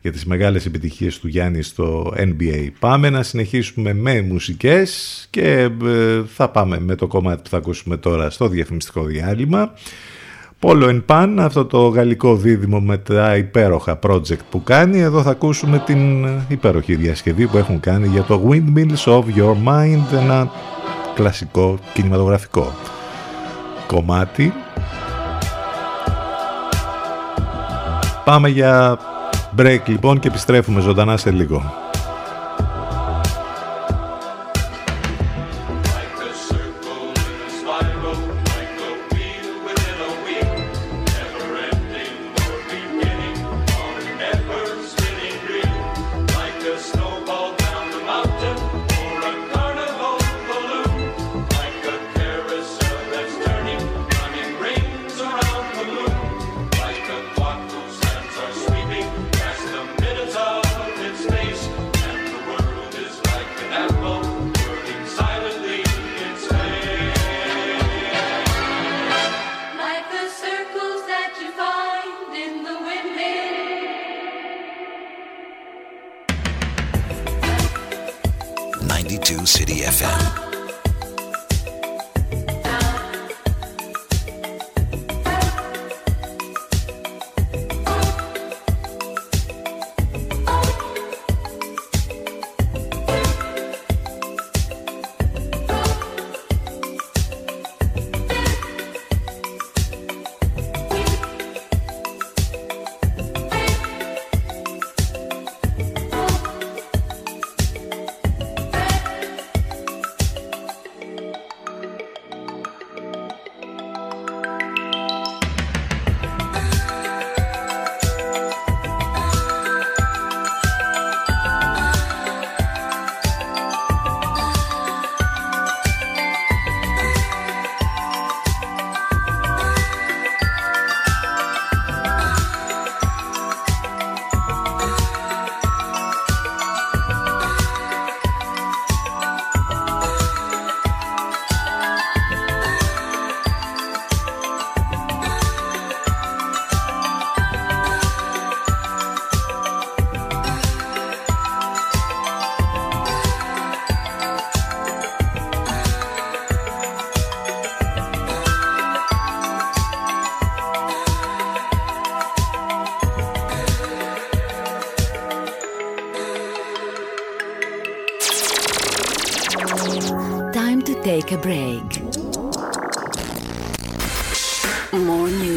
για τις μεγάλες επιτυχίες του Γιάννη στο NBA. Πάμε να συνεχίσουμε με μουσικές και ε, θα πάμε με το κομμάτι που θα ακούσουμε τώρα στο διαφημιστικό διάλειμμα Polo and Pan, αυτό το γαλλικό δίδυμο με τα υπέροχα project που κάνει. Εδώ θα ακούσουμε την υπέροχη διασκευή που έχουν κάνει για το Windmills of Your Mind, ένα κλασικό κινηματογραφικό κομμάτι. Πάμε για break λοιπόν και επιστρέφουμε ζωντανά σε λίγο.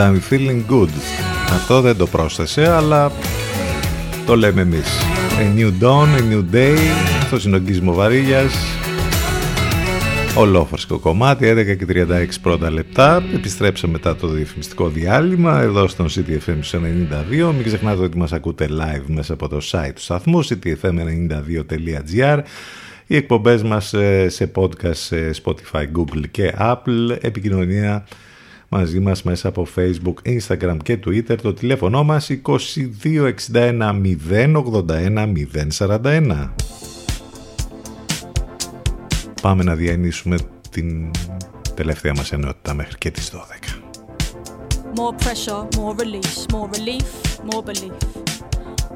I'm feeling good. Αυτό δεν το πρόσθεσε, αλλά το λέμε εμείς. A new dawn, a new day. Αυτό είναι ο Γκίσμο Βαρύγιας. Ολόφρασκο κομμάτι, 11 και 36 πρώτα λεπτά. Επιστρέψαμε μετά το διαφημιστικό διάλειμμα εδώ στον CTFM 92. Μην ξεχνάτε ότι μας ακούτε live μέσα από το site του σταθμού ctfm92.gr οι εκπομπές μας ε, σε podcast σε Spotify, Google και Apple. Επικοινωνία μαζί μας μέσα από Facebook, Instagram και Twitter. Το τηλέφωνο μας 2261 081 041. Πάμε να διανύσουμε την τελευταία μας ενότητα μέχρι και τις 12. More pressure, more release, more relief, more belief.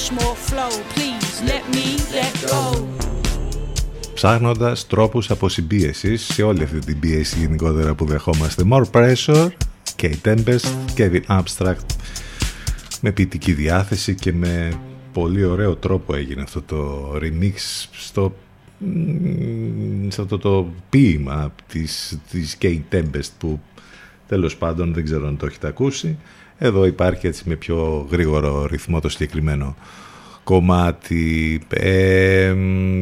Let's push more flow, please. Let me let go. ψάχνοντας τρόπους αποσυμπίεσης σε όλη αυτή την πίεση γενικότερα που δεχόμαστε. More Pressure, Kate Tempest, Kevin Abstract με ποιητική διάθεση και με πολύ ωραίο τρόπο έγινε αυτό το remix στο, μ, σε αυτό το ποίημα της, της Kate Tempest που τέλος πάντων δεν ξέρω αν το έχετε ακούσει. Εδώ υπάρχει έτσι με πιο γρήγορο ρυθμό το συγκεκριμένο κομμάτι. Ε,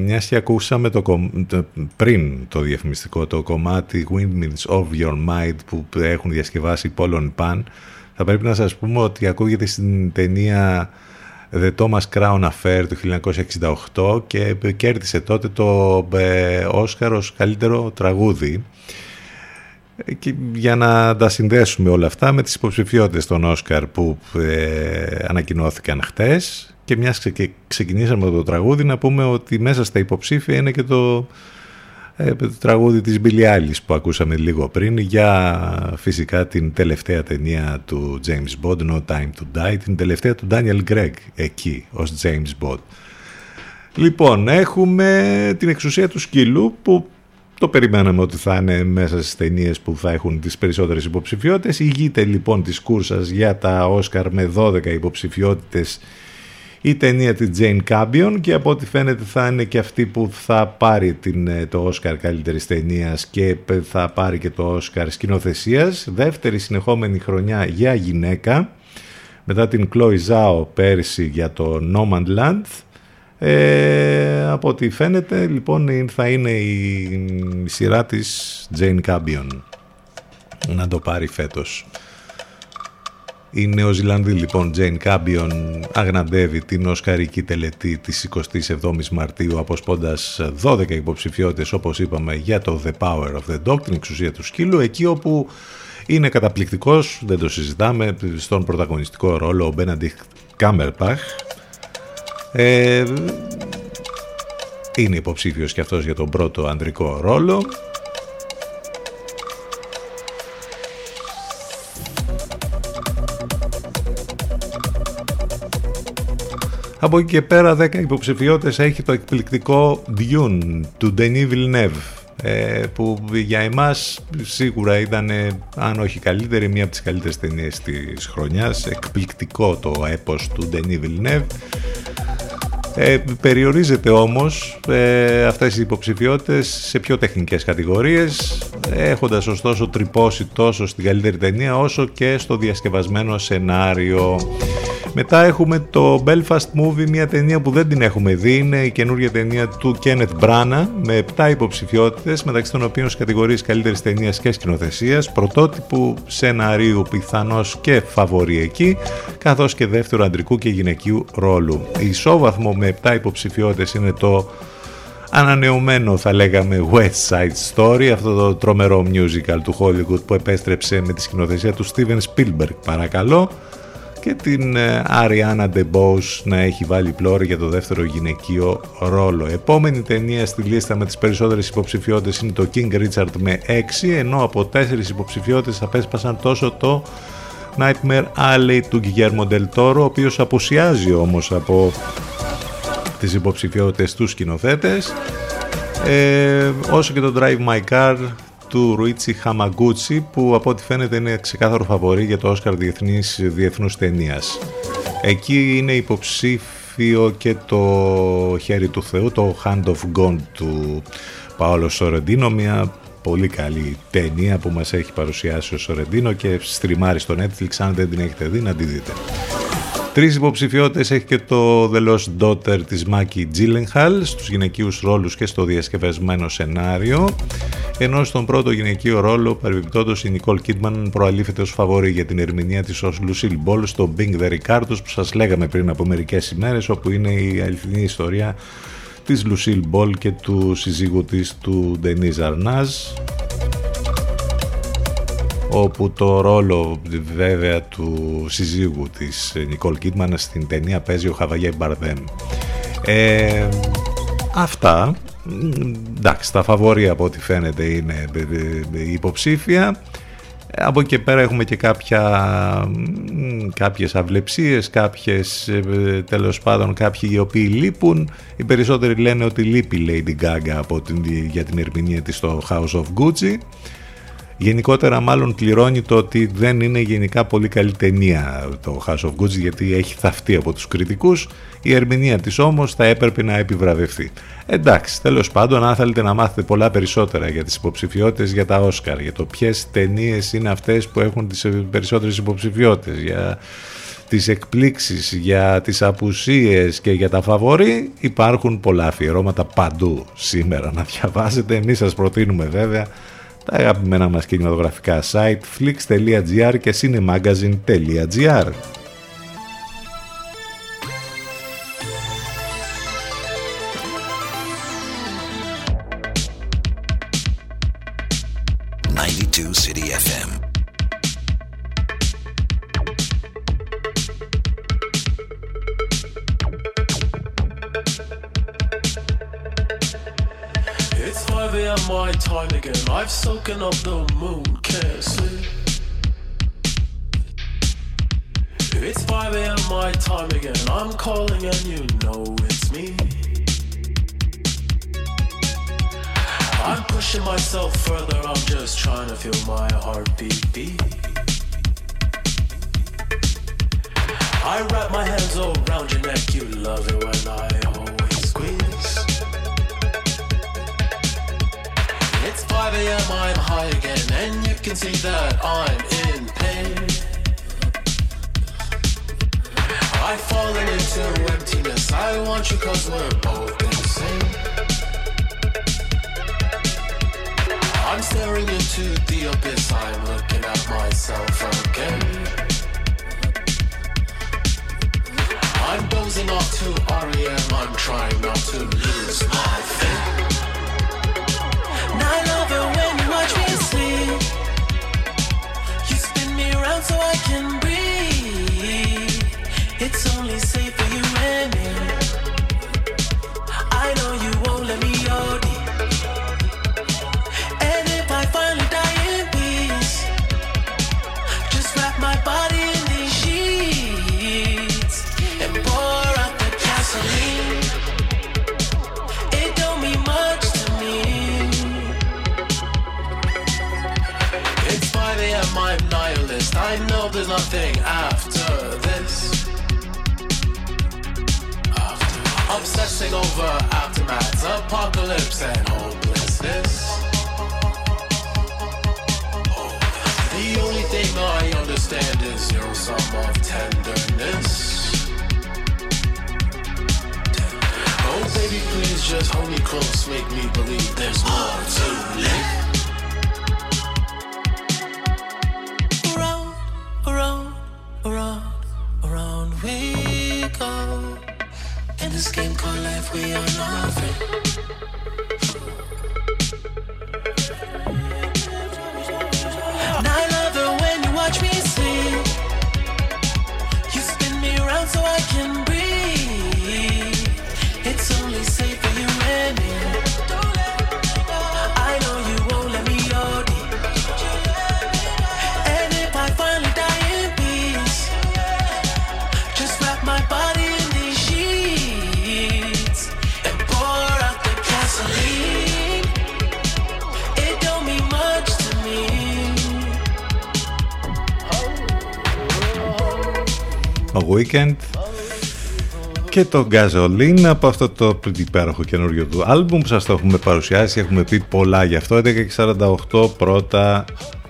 μιας και ακούσαμε το, κομ- το- πριν το διαφημιστικό το κομμάτι Windmills of Your Mind που έχουν διασκευάσει Polon Pan θα πρέπει να σας πούμε ότι ακούγεται στην ταινία The Thomas Crown Affair του 1968 και κέρδισε τότε το ε, Όσκαρ ως καλύτερο τραγούδι και για να τα συνδέσουμε όλα αυτά με τις υποψηφιότητες των Όσκαρ που ε, ανακοινώθηκαν χτες και μιας και ξεκινήσαμε το τραγούδι να πούμε ότι μέσα στα υποψήφια είναι και το, ε, το τραγούδι της Billie Eilish που ακούσαμε λίγο πριν για φυσικά την τελευταία ταινία του James Bond No Time to Die την τελευταία του Daniel Craig εκεί ως James Bond. Λοιπόν, έχουμε την εξουσία του σκύλου που το περιμέναμε ότι θα είναι μέσα στις ταινίες που θα έχουν τις περισσότερες υποψηφιότητες. Ηγείται λοιπόν της κούρσας για τα Όσκαρ με 12 υποψηφιότητες η ταινία της Jane Campion και από ό,τι φαίνεται θα είναι και αυτή που θα πάρει την, ε, το Όσκαρ καλύτερης ταινίας και θα πάρει και το Όσκαρ σκηνοθεσίας. Δεύτερη συνεχόμενη χρονιά για γυναίκα μετά την Chloe Zhao πέρσι για το No Man's Land. Ε, από ό,τι φαίνεται λοιπόν θα είναι η σειρά της Jane Campion να το πάρει φέτος. Η Νεοζηλανδή λοιπόν Jane Campion αγναντεύει την Οσκαρική τελετή της 27ης Μαρτίου αποσπώντας 12 υποψηφιότητες όπως είπαμε για το The Power of the Dog, την εξουσία του σκύλου, εκεί όπου είναι καταπληκτικός, δεν το συζητάμε, στον πρωταγωνιστικό ρόλο ο Benedict Κάμερπαχ. Ε, είναι υποψήφιος και αυτός για τον πρώτο ανδρικό ρόλο. Από εκεί και πέρα 10 υποψηφιότητες έχει το εκπληκτικό Dune του Denis Villeneuve ε, που για εμάς σίγουρα ήταν αν όχι καλύτερη μία από τις καλύτερες ταινίες της χρονιάς εκπληκτικό το έπος του Denis Villeneuve ε, περιορίζεται όμως ε, αυτές οι υποψηφιότητες σε πιο τεχνικές κατηγορίες έχοντας ωστόσο τρυπώσει τόσο στην καλύτερη ταινία όσο και στο διασκευασμένο σενάριο μετά έχουμε το Belfast Movie, μια ταινία που δεν την έχουμε δει. Είναι η καινούργια ταινία του Kenneth Branagh με 7 υποψηφιότητες, μεταξύ των οποίων στις κατηγορίες καλύτερης ταινίας και σκηνοθεσίας, πρωτότυπου σεναρίου πιθανώς και φαβορή εκεί, καθώς και δεύτερο αντρικού και γυναικείου ρόλου. Η ισόβαθμο με 7 υποψηφιότητες είναι το ανανεωμένο θα λέγαμε West Side Story, αυτό το τρομερό musical του Hollywood που επέστρεψε με τη σκηνοθεσία του Steven Spielberg παρακαλώ και την Ariana DeBose να έχει βάλει πλώρη για το δεύτερο γυναικείο ρόλο. Επόμενη ταινία στη λίστα με τις περισσότερες υποψηφιότητες είναι το King Richard με 6, ενώ από 4 υποψηφιότητες απέσπασαν τόσο το Nightmare Alley του Guillermo del Toro, ο οποίος απουσιάζει όμως από τις υποψηφιότητες τους σκηνοθέτες, ε, όσο και το Drive My Car του Ρουίτσι Χαμαγκούτσι που από ό,τι φαίνεται είναι ξεκάθαρο φαβορή για το Όσκαρ Διεθνής, Διεθνούς Ταινίας. Εκεί είναι υποψήφιο και το χέρι του Θεού, το Hand of God του Παόλο Σορεντίνο, μια πολύ καλή ταινία που μας έχει παρουσιάσει ο Σορεντίνο και στριμάρει στο Netflix, αν δεν την έχετε δει να τη δείτε. Τρεις υποψηφιότητες έχει και το The Lost Daughter της Μάκη Τζίλενχαλ στους γυναικείους ρόλους και στο διασκευασμένο σενάριο. Ενώ στον πρώτο γυναικείο ρόλο παρεμπιπτόντως η Νικόλ Κίτμαν προαλήφεται ως φαβορή για την ερμηνεία της ως Lucille Ball στο Bing the Ricardos που σας λέγαμε πριν από μερικές ημέρες όπου είναι η αληθινή ιστορία της Lucille Ball και του συζύγου της του Denis Arnaz όπου το ρόλο βέβαια του συζύγου της Νικόλ Κίτμαν στην ταινία παίζει ο Χαβαγέ Μπαρδέμ. Ε, αυτά, εντάξει, τα φαβόρια από ό,τι φαίνεται είναι υποψήφια. Από εκεί και πέρα έχουμε και κάποια, κάποιες αυλεψίες, κάποιες τέλος πάντων κάποιοι οι οποίοι λείπουν. Οι περισσότεροι λένε ότι λείπει η Lady Gaga από την, για την ερμηνεία της στο House of Gucci. Γενικότερα μάλλον κληρώνει το ότι δεν είναι γενικά πολύ καλή ταινία το House of Gucci γιατί έχει θαυτεί από τους κριτικούς. Η ερμηνεία της όμως θα έπρεπε να επιβραβευτεί. Εντάξει, τέλος πάντων αν θέλετε να μάθετε πολλά περισσότερα για τις υποψηφιότητες για τα Oscar, για το ποιες ταινίες είναι αυτές που έχουν τις περισσότερες υποψηφιότητες, για τις εκπλήξεις, για τις απουσίες και για τα φαβορή υπάρχουν πολλά αφιερώματα παντού σήμερα να διαβάσετε. Εμείς σας προτείνουμε βέβαια τα αγαπημένα μας κινηματογραφικά site flix.gr και cinemagazine.gr again. I've up the moon, can't sleep. It's 5 a.m. my time again. I'm calling and you know it's me. I'm pushing myself further, I'm just trying to feel my heartbeat beat. I wrap my hands around your neck, you love it when I always 5 a.m., I'm high again, and you can see that I'm in pain. I've fallen into emptiness, I want you cause we're both insane. I'm staring into the abyss, I'm looking at myself again. I'm dozing off to REM, I'm trying not to lose my faith. So I can breathe. It's only safe for you and me. Know there's nothing after this. After obsessing over aftermaths, apocalypse, and hopelessness. The only thing I understand is your sum of tenderness. Oh, baby, please just hold me close, make me believe there's more to life. We go. In this game called life, we are nothing. Weekend. Και το Gasoline από αυτό το υπέροχο καινούριο του άλμπουμ που σας το έχουμε παρουσιάσει. Έχουμε πει πολλά γι' αυτό. 11 και 48 πρώτα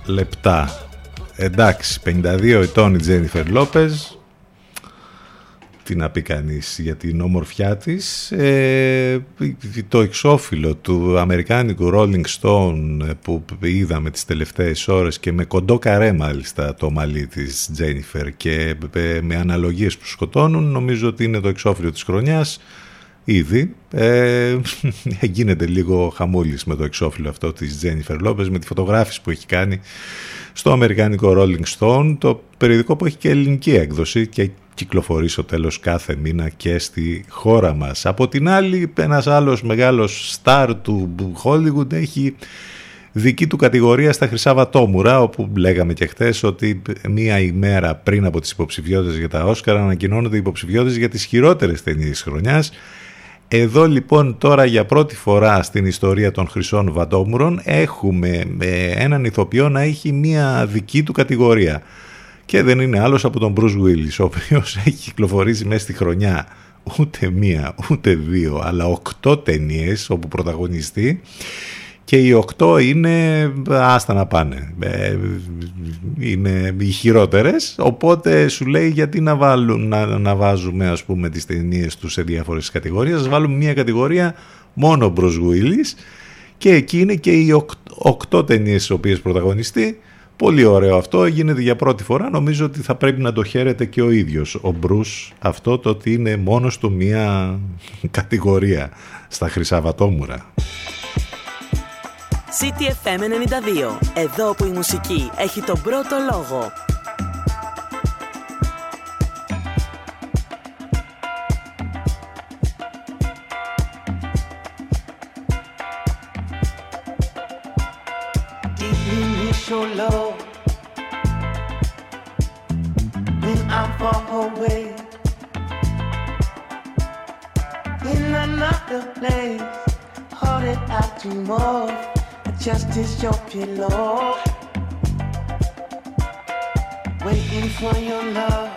λεπτά. Εντάξει 52 ετών η Τζένιφερ Λόπεζ τι να πει κανείς για την όμορφιά της. Ε, το εξώφυλλο του αμερικάνικου Rolling Stone ε, που είδαμε τις τελευταίες ώρες και με κοντό καρέ μάλιστα το μαλλί της Τζένιφερ και ε, με αναλογίες που σκοτώνουν νομίζω ότι είναι το εξώφυλλο της χρονιάς. Ήδη ε, <laughs> γίνεται λίγο χαμούλης με το εξώφυλλο αυτό της Τζένιφερ Λόπες με τη φωτογράφηση που έχει κάνει στο αμερικάνικο Rolling Stone το περιοδικό που έχει και ελληνική έκδοση και κυκλοφορείς στο τέλος κάθε μήνα και στη χώρα μας. Από την άλλη, ένας άλλος μεγάλος στάρ του Hollywood έχει δική του κατηγορία στα Χρυσά Βατόμουρα, όπου λέγαμε και χθες ότι μία ημέρα πριν από τις υποψηφιότητες για τα Όσκαρ ανακοινώνονται οι υποψηφιότητες για τις χειρότερες ταινίες της χρονιάς. Εδώ λοιπόν τώρα για πρώτη φορά στην ιστορία των Χρυσών Βατόμουρων έχουμε ε, έναν ηθοποιό να έχει μία δική του κατηγορία και δεν είναι άλλος από τον Bruce Willis, ο οποίος <laughs> έχει κυκλοφορήσει μέσα στη χρονιά ούτε μία, ούτε δύο, αλλά οκτώ ταινίες όπου πρωταγωνιστεί. Και οι οκτώ είναι άστα να πάνε. Ε, είναι οι χειρότερες, οπότε σου λέει γιατί να, βάλουν, να, να βάζουμε ας πούμε τις ταινίες τους σε διάφορες κατηγορίες, ας βάλουμε μία κατηγορία μόνο Bruce Willis. Και εκεί είναι και οι οκτώ, οκτώ ταινίες στις οποίες πρωταγωνιστεί Πολύ ωραίο αυτό, γίνεται για πρώτη φορά. Νομίζω ότι θα πρέπει να το χαίρεται και ο ίδιος ο Μπρούς αυτό το ότι είναι μόνος του μία κατηγορία στα Χρυσά Βατόμουρα. CTFM 92. Εδώ που η μουσική έχει τον πρώτο λόγο. Miss love when I'm far away in another place. Holding out to move. Just is your pillow. Waiting for your love.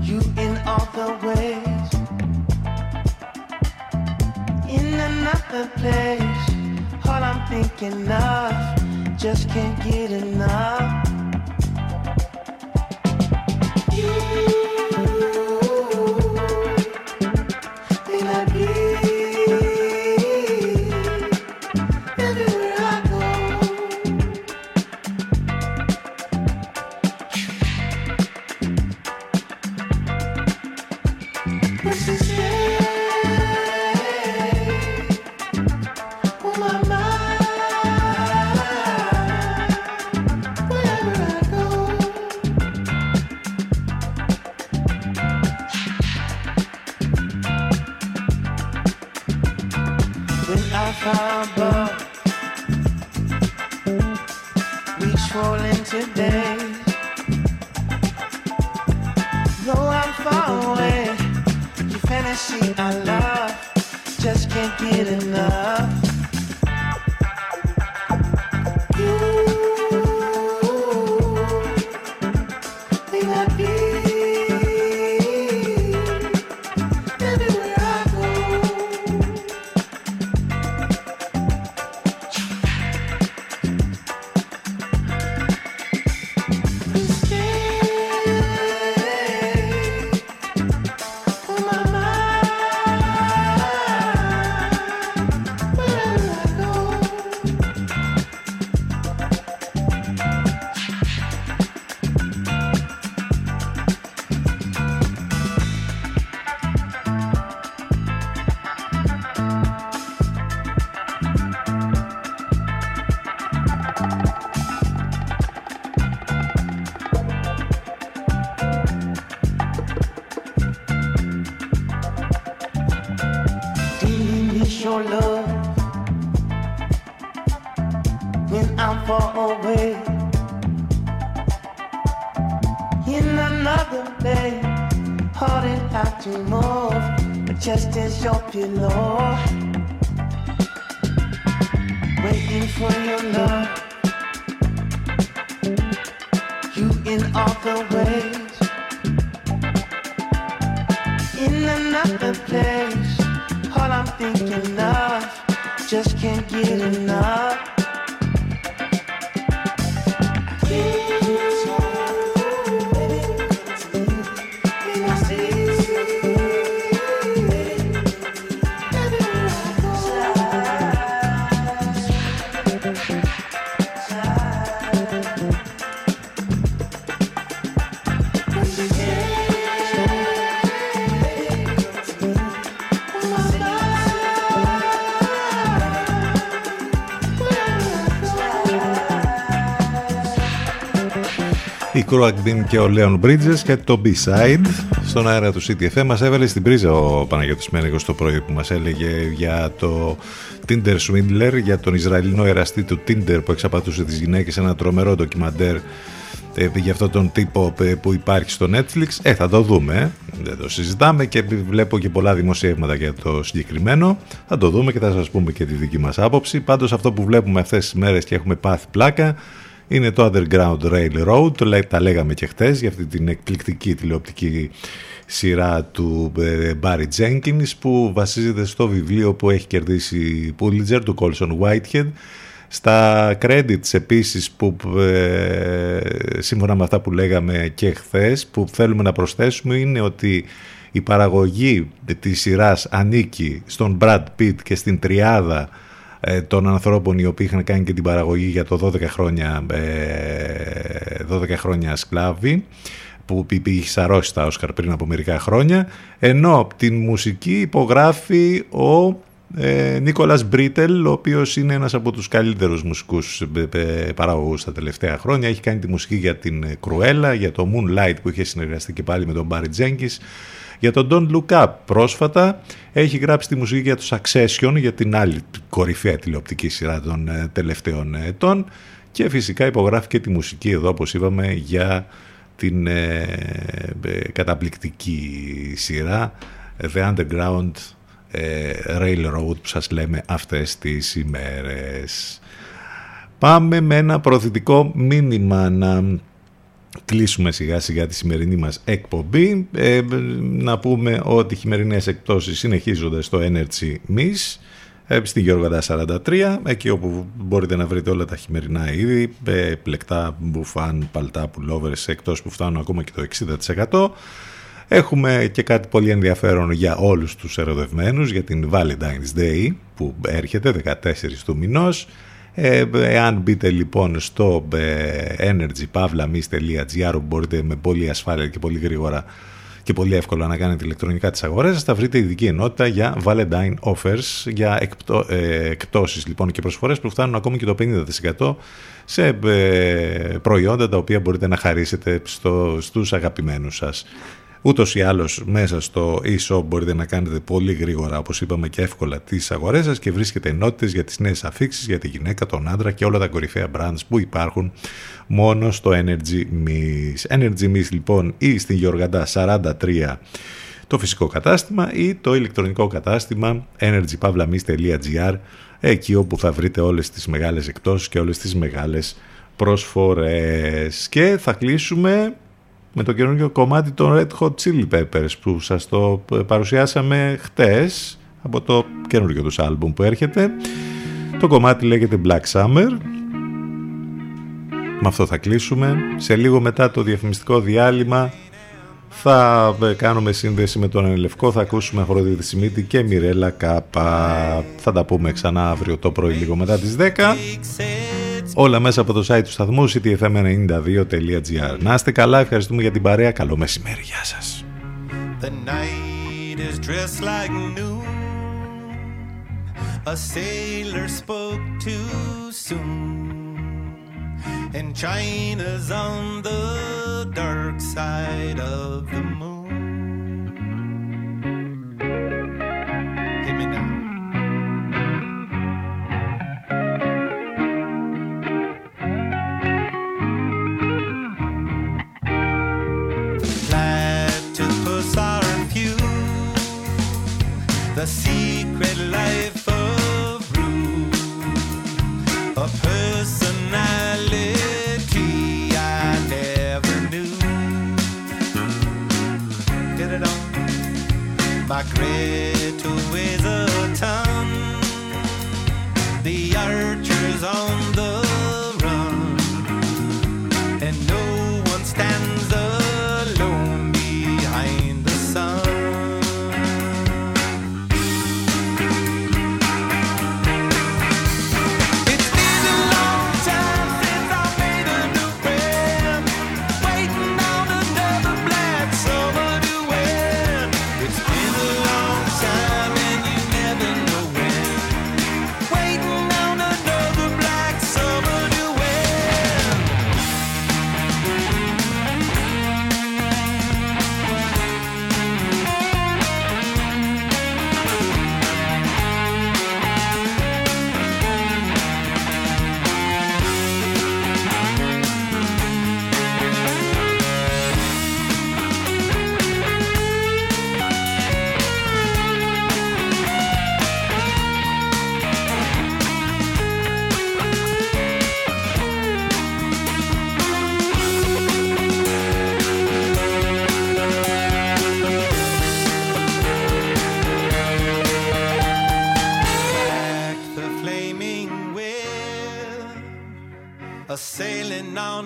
You in all the ways. In another place. Thinking of. Just can't get enough. You know. Η Κρουακμπίν και ο Λέον Bridges και το B-Side στον αέρα του CTFM μας έβαλε στην πρίζα ο Παναγιώτης Μένεγος το πρωί που μας έλεγε για το Tinder Swindler, για τον Ισραηλινό εραστή του Tinder που εξαπατούσε τις γυναίκες ένα τρομερό ντοκιμαντέρ ε, για αυτόν τον τύπο ε, που υπάρχει στο Netflix. Ε, θα το δούμε, ε. δεν το συζητάμε και βλέπω και πολλά δημοσιεύματα για το συγκεκριμένο. Θα το δούμε και θα σας πούμε και τη δική μας άποψη. Πάντως αυτό που βλέπουμε αυτές τις μέρες και έχουμε πάθει πλάκα είναι το Underground Railroad, το λέ- τα λέγαμε και χτες για αυτή την εκπληκτική τηλεοπτική σειρά του ε, Barry Jenkins που βασίζεται στο βιβλίο που έχει κερδίσει Pulitzer του Colson Whitehead. Στα credits επίσης που ε, σύμφωνα με αυτά που λέγαμε και χθες που θέλουμε να προσθέσουμε είναι ότι η παραγωγή της σειράς ανήκει στον Brad Pitt και στην τριάδα ε, των ανθρώπων οι οποίοι είχαν κάνει και την παραγωγή για το 12 χρόνια, ε, 12 χρόνια σκλάβοι που είχε σαρώσει τα Όσκαρ πριν από μερικά χρόνια ενώ την μουσική υπογράφει ο ε, Νίκολας Μπρίτελ ο οποίος είναι ένας από τους καλύτερους μουσικούς ε, ε, παραγωγούς τα τελευταία χρόνια. Έχει κάνει τη μουσική για την Κρουέλα για το Moonlight που είχε συνεργαστεί και πάλι με τον Μπάρι Τζέγκης για τον Don't Look Up πρόσφατα έχει γράψει τη μουσική για το Succession για την άλλη κορυφαία τηλεοπτική σειρά των ε, τελευταίων ετών και φυσικά υπογράφει και τη μουσική εδώ όπως είπαμε για την ε, ε, καταπληκτική σειρά The Underground ε, railroad που σας λέμε αυτές τις ημέρες. Πάμε με ένα προθετικό μήνυμα να κλείσουμε σιγά σιγά τη σημερινή μας εκπομπή. Ε, να πούμε ότι οι χειμερινές εκπτώσεις συνεχίζονται στο Energy Miss ε, στη Γεωργαντά 43, εκεί όπου μπορείτε να βρείτε όλα τα χειμερινά είδη, ε, πλεκτά, μπουφάν, παλτά, πουλόβερες, εκτός που φτάνουν ακόμα και το 60%. Έχουμε και κάτι πολύ ενδιαφέρον για όλους τους ερωτευμένους για την Valentine's Day που έρχεται 14 του μηνός. Ε, εάν μπείτε λοιπόν στο ε, energypavlamis.gr μπορείτε με πολύ ασφάλεια και πολύ γρήγορα και πολύ εύκολα να κάνετε ηλεκτρονικά τις αγορές σας, θα βρείτε ειδική ενότητα για Valentine Offers, για εκπτώ, ε, εκπτώσεις λοιπόν και προσφορές που φτάνουν ακόμη και το 50% σε ε, προϊόντα τα οποία μπορείτε να χαρίσετε στο, στους αγαπημένους σας. Ούτως ή άλλως μέσα στο e-shop μπορείτε να κάνετε πολύ γρήγορα, όπως είπαμε και εύκολα, τις αγορές σας και βρίσκετε ενότητες για τις νέες αφήξεις, για τη γυναίκα, τον άντρα και όλα τα κορυφαία brands που υπάρχουν μόνο στο Energy Miss. Energy Miss λοιπόν ή στην Γεωργαντά 43 το φυσικό κατάστημα ή το ηλεκτρονικό κατάστημα energypavlamis.gr εκεί όπου θα βρείτε όλες τις μεγάλες εκτόσεις και όλες τις μεγάλες προσφορές. Και θα κλείσουμε με το καινούργιο κομμάτι των Red Hot Chili Peppers που σας το παρουσιάσαμε χτες από το καινούργιο τους άλμπουμ που έρχεται. Το κομμάτι λέγεται Black Summer. Με αυτό θα κλείσουμε. Σε λίγο μετά το διαφημιστικό διάλειμμα θα κάνουμε σύνδεση με τον Ενελευκό, θα ακούσουμε Αφροδίτη Σιμίτη και Μιρέλα Κάπα. Θα τα πούμε ξανά αύριο το πρωί λίγο μετά τις 10. Όλα μέσα από το site του σταθμού ctfm92.gr. Να είστε καλά, ευχαριστούμε για την παρέα. Καλό μεσημέρι, γεια σας. The night is dressed like noon. A sailor spoke too soon. And China's on the dark side of the moon. The secret life of Rue. A personality I never knew. Get it on. My Greta weighs a ton. The archer's on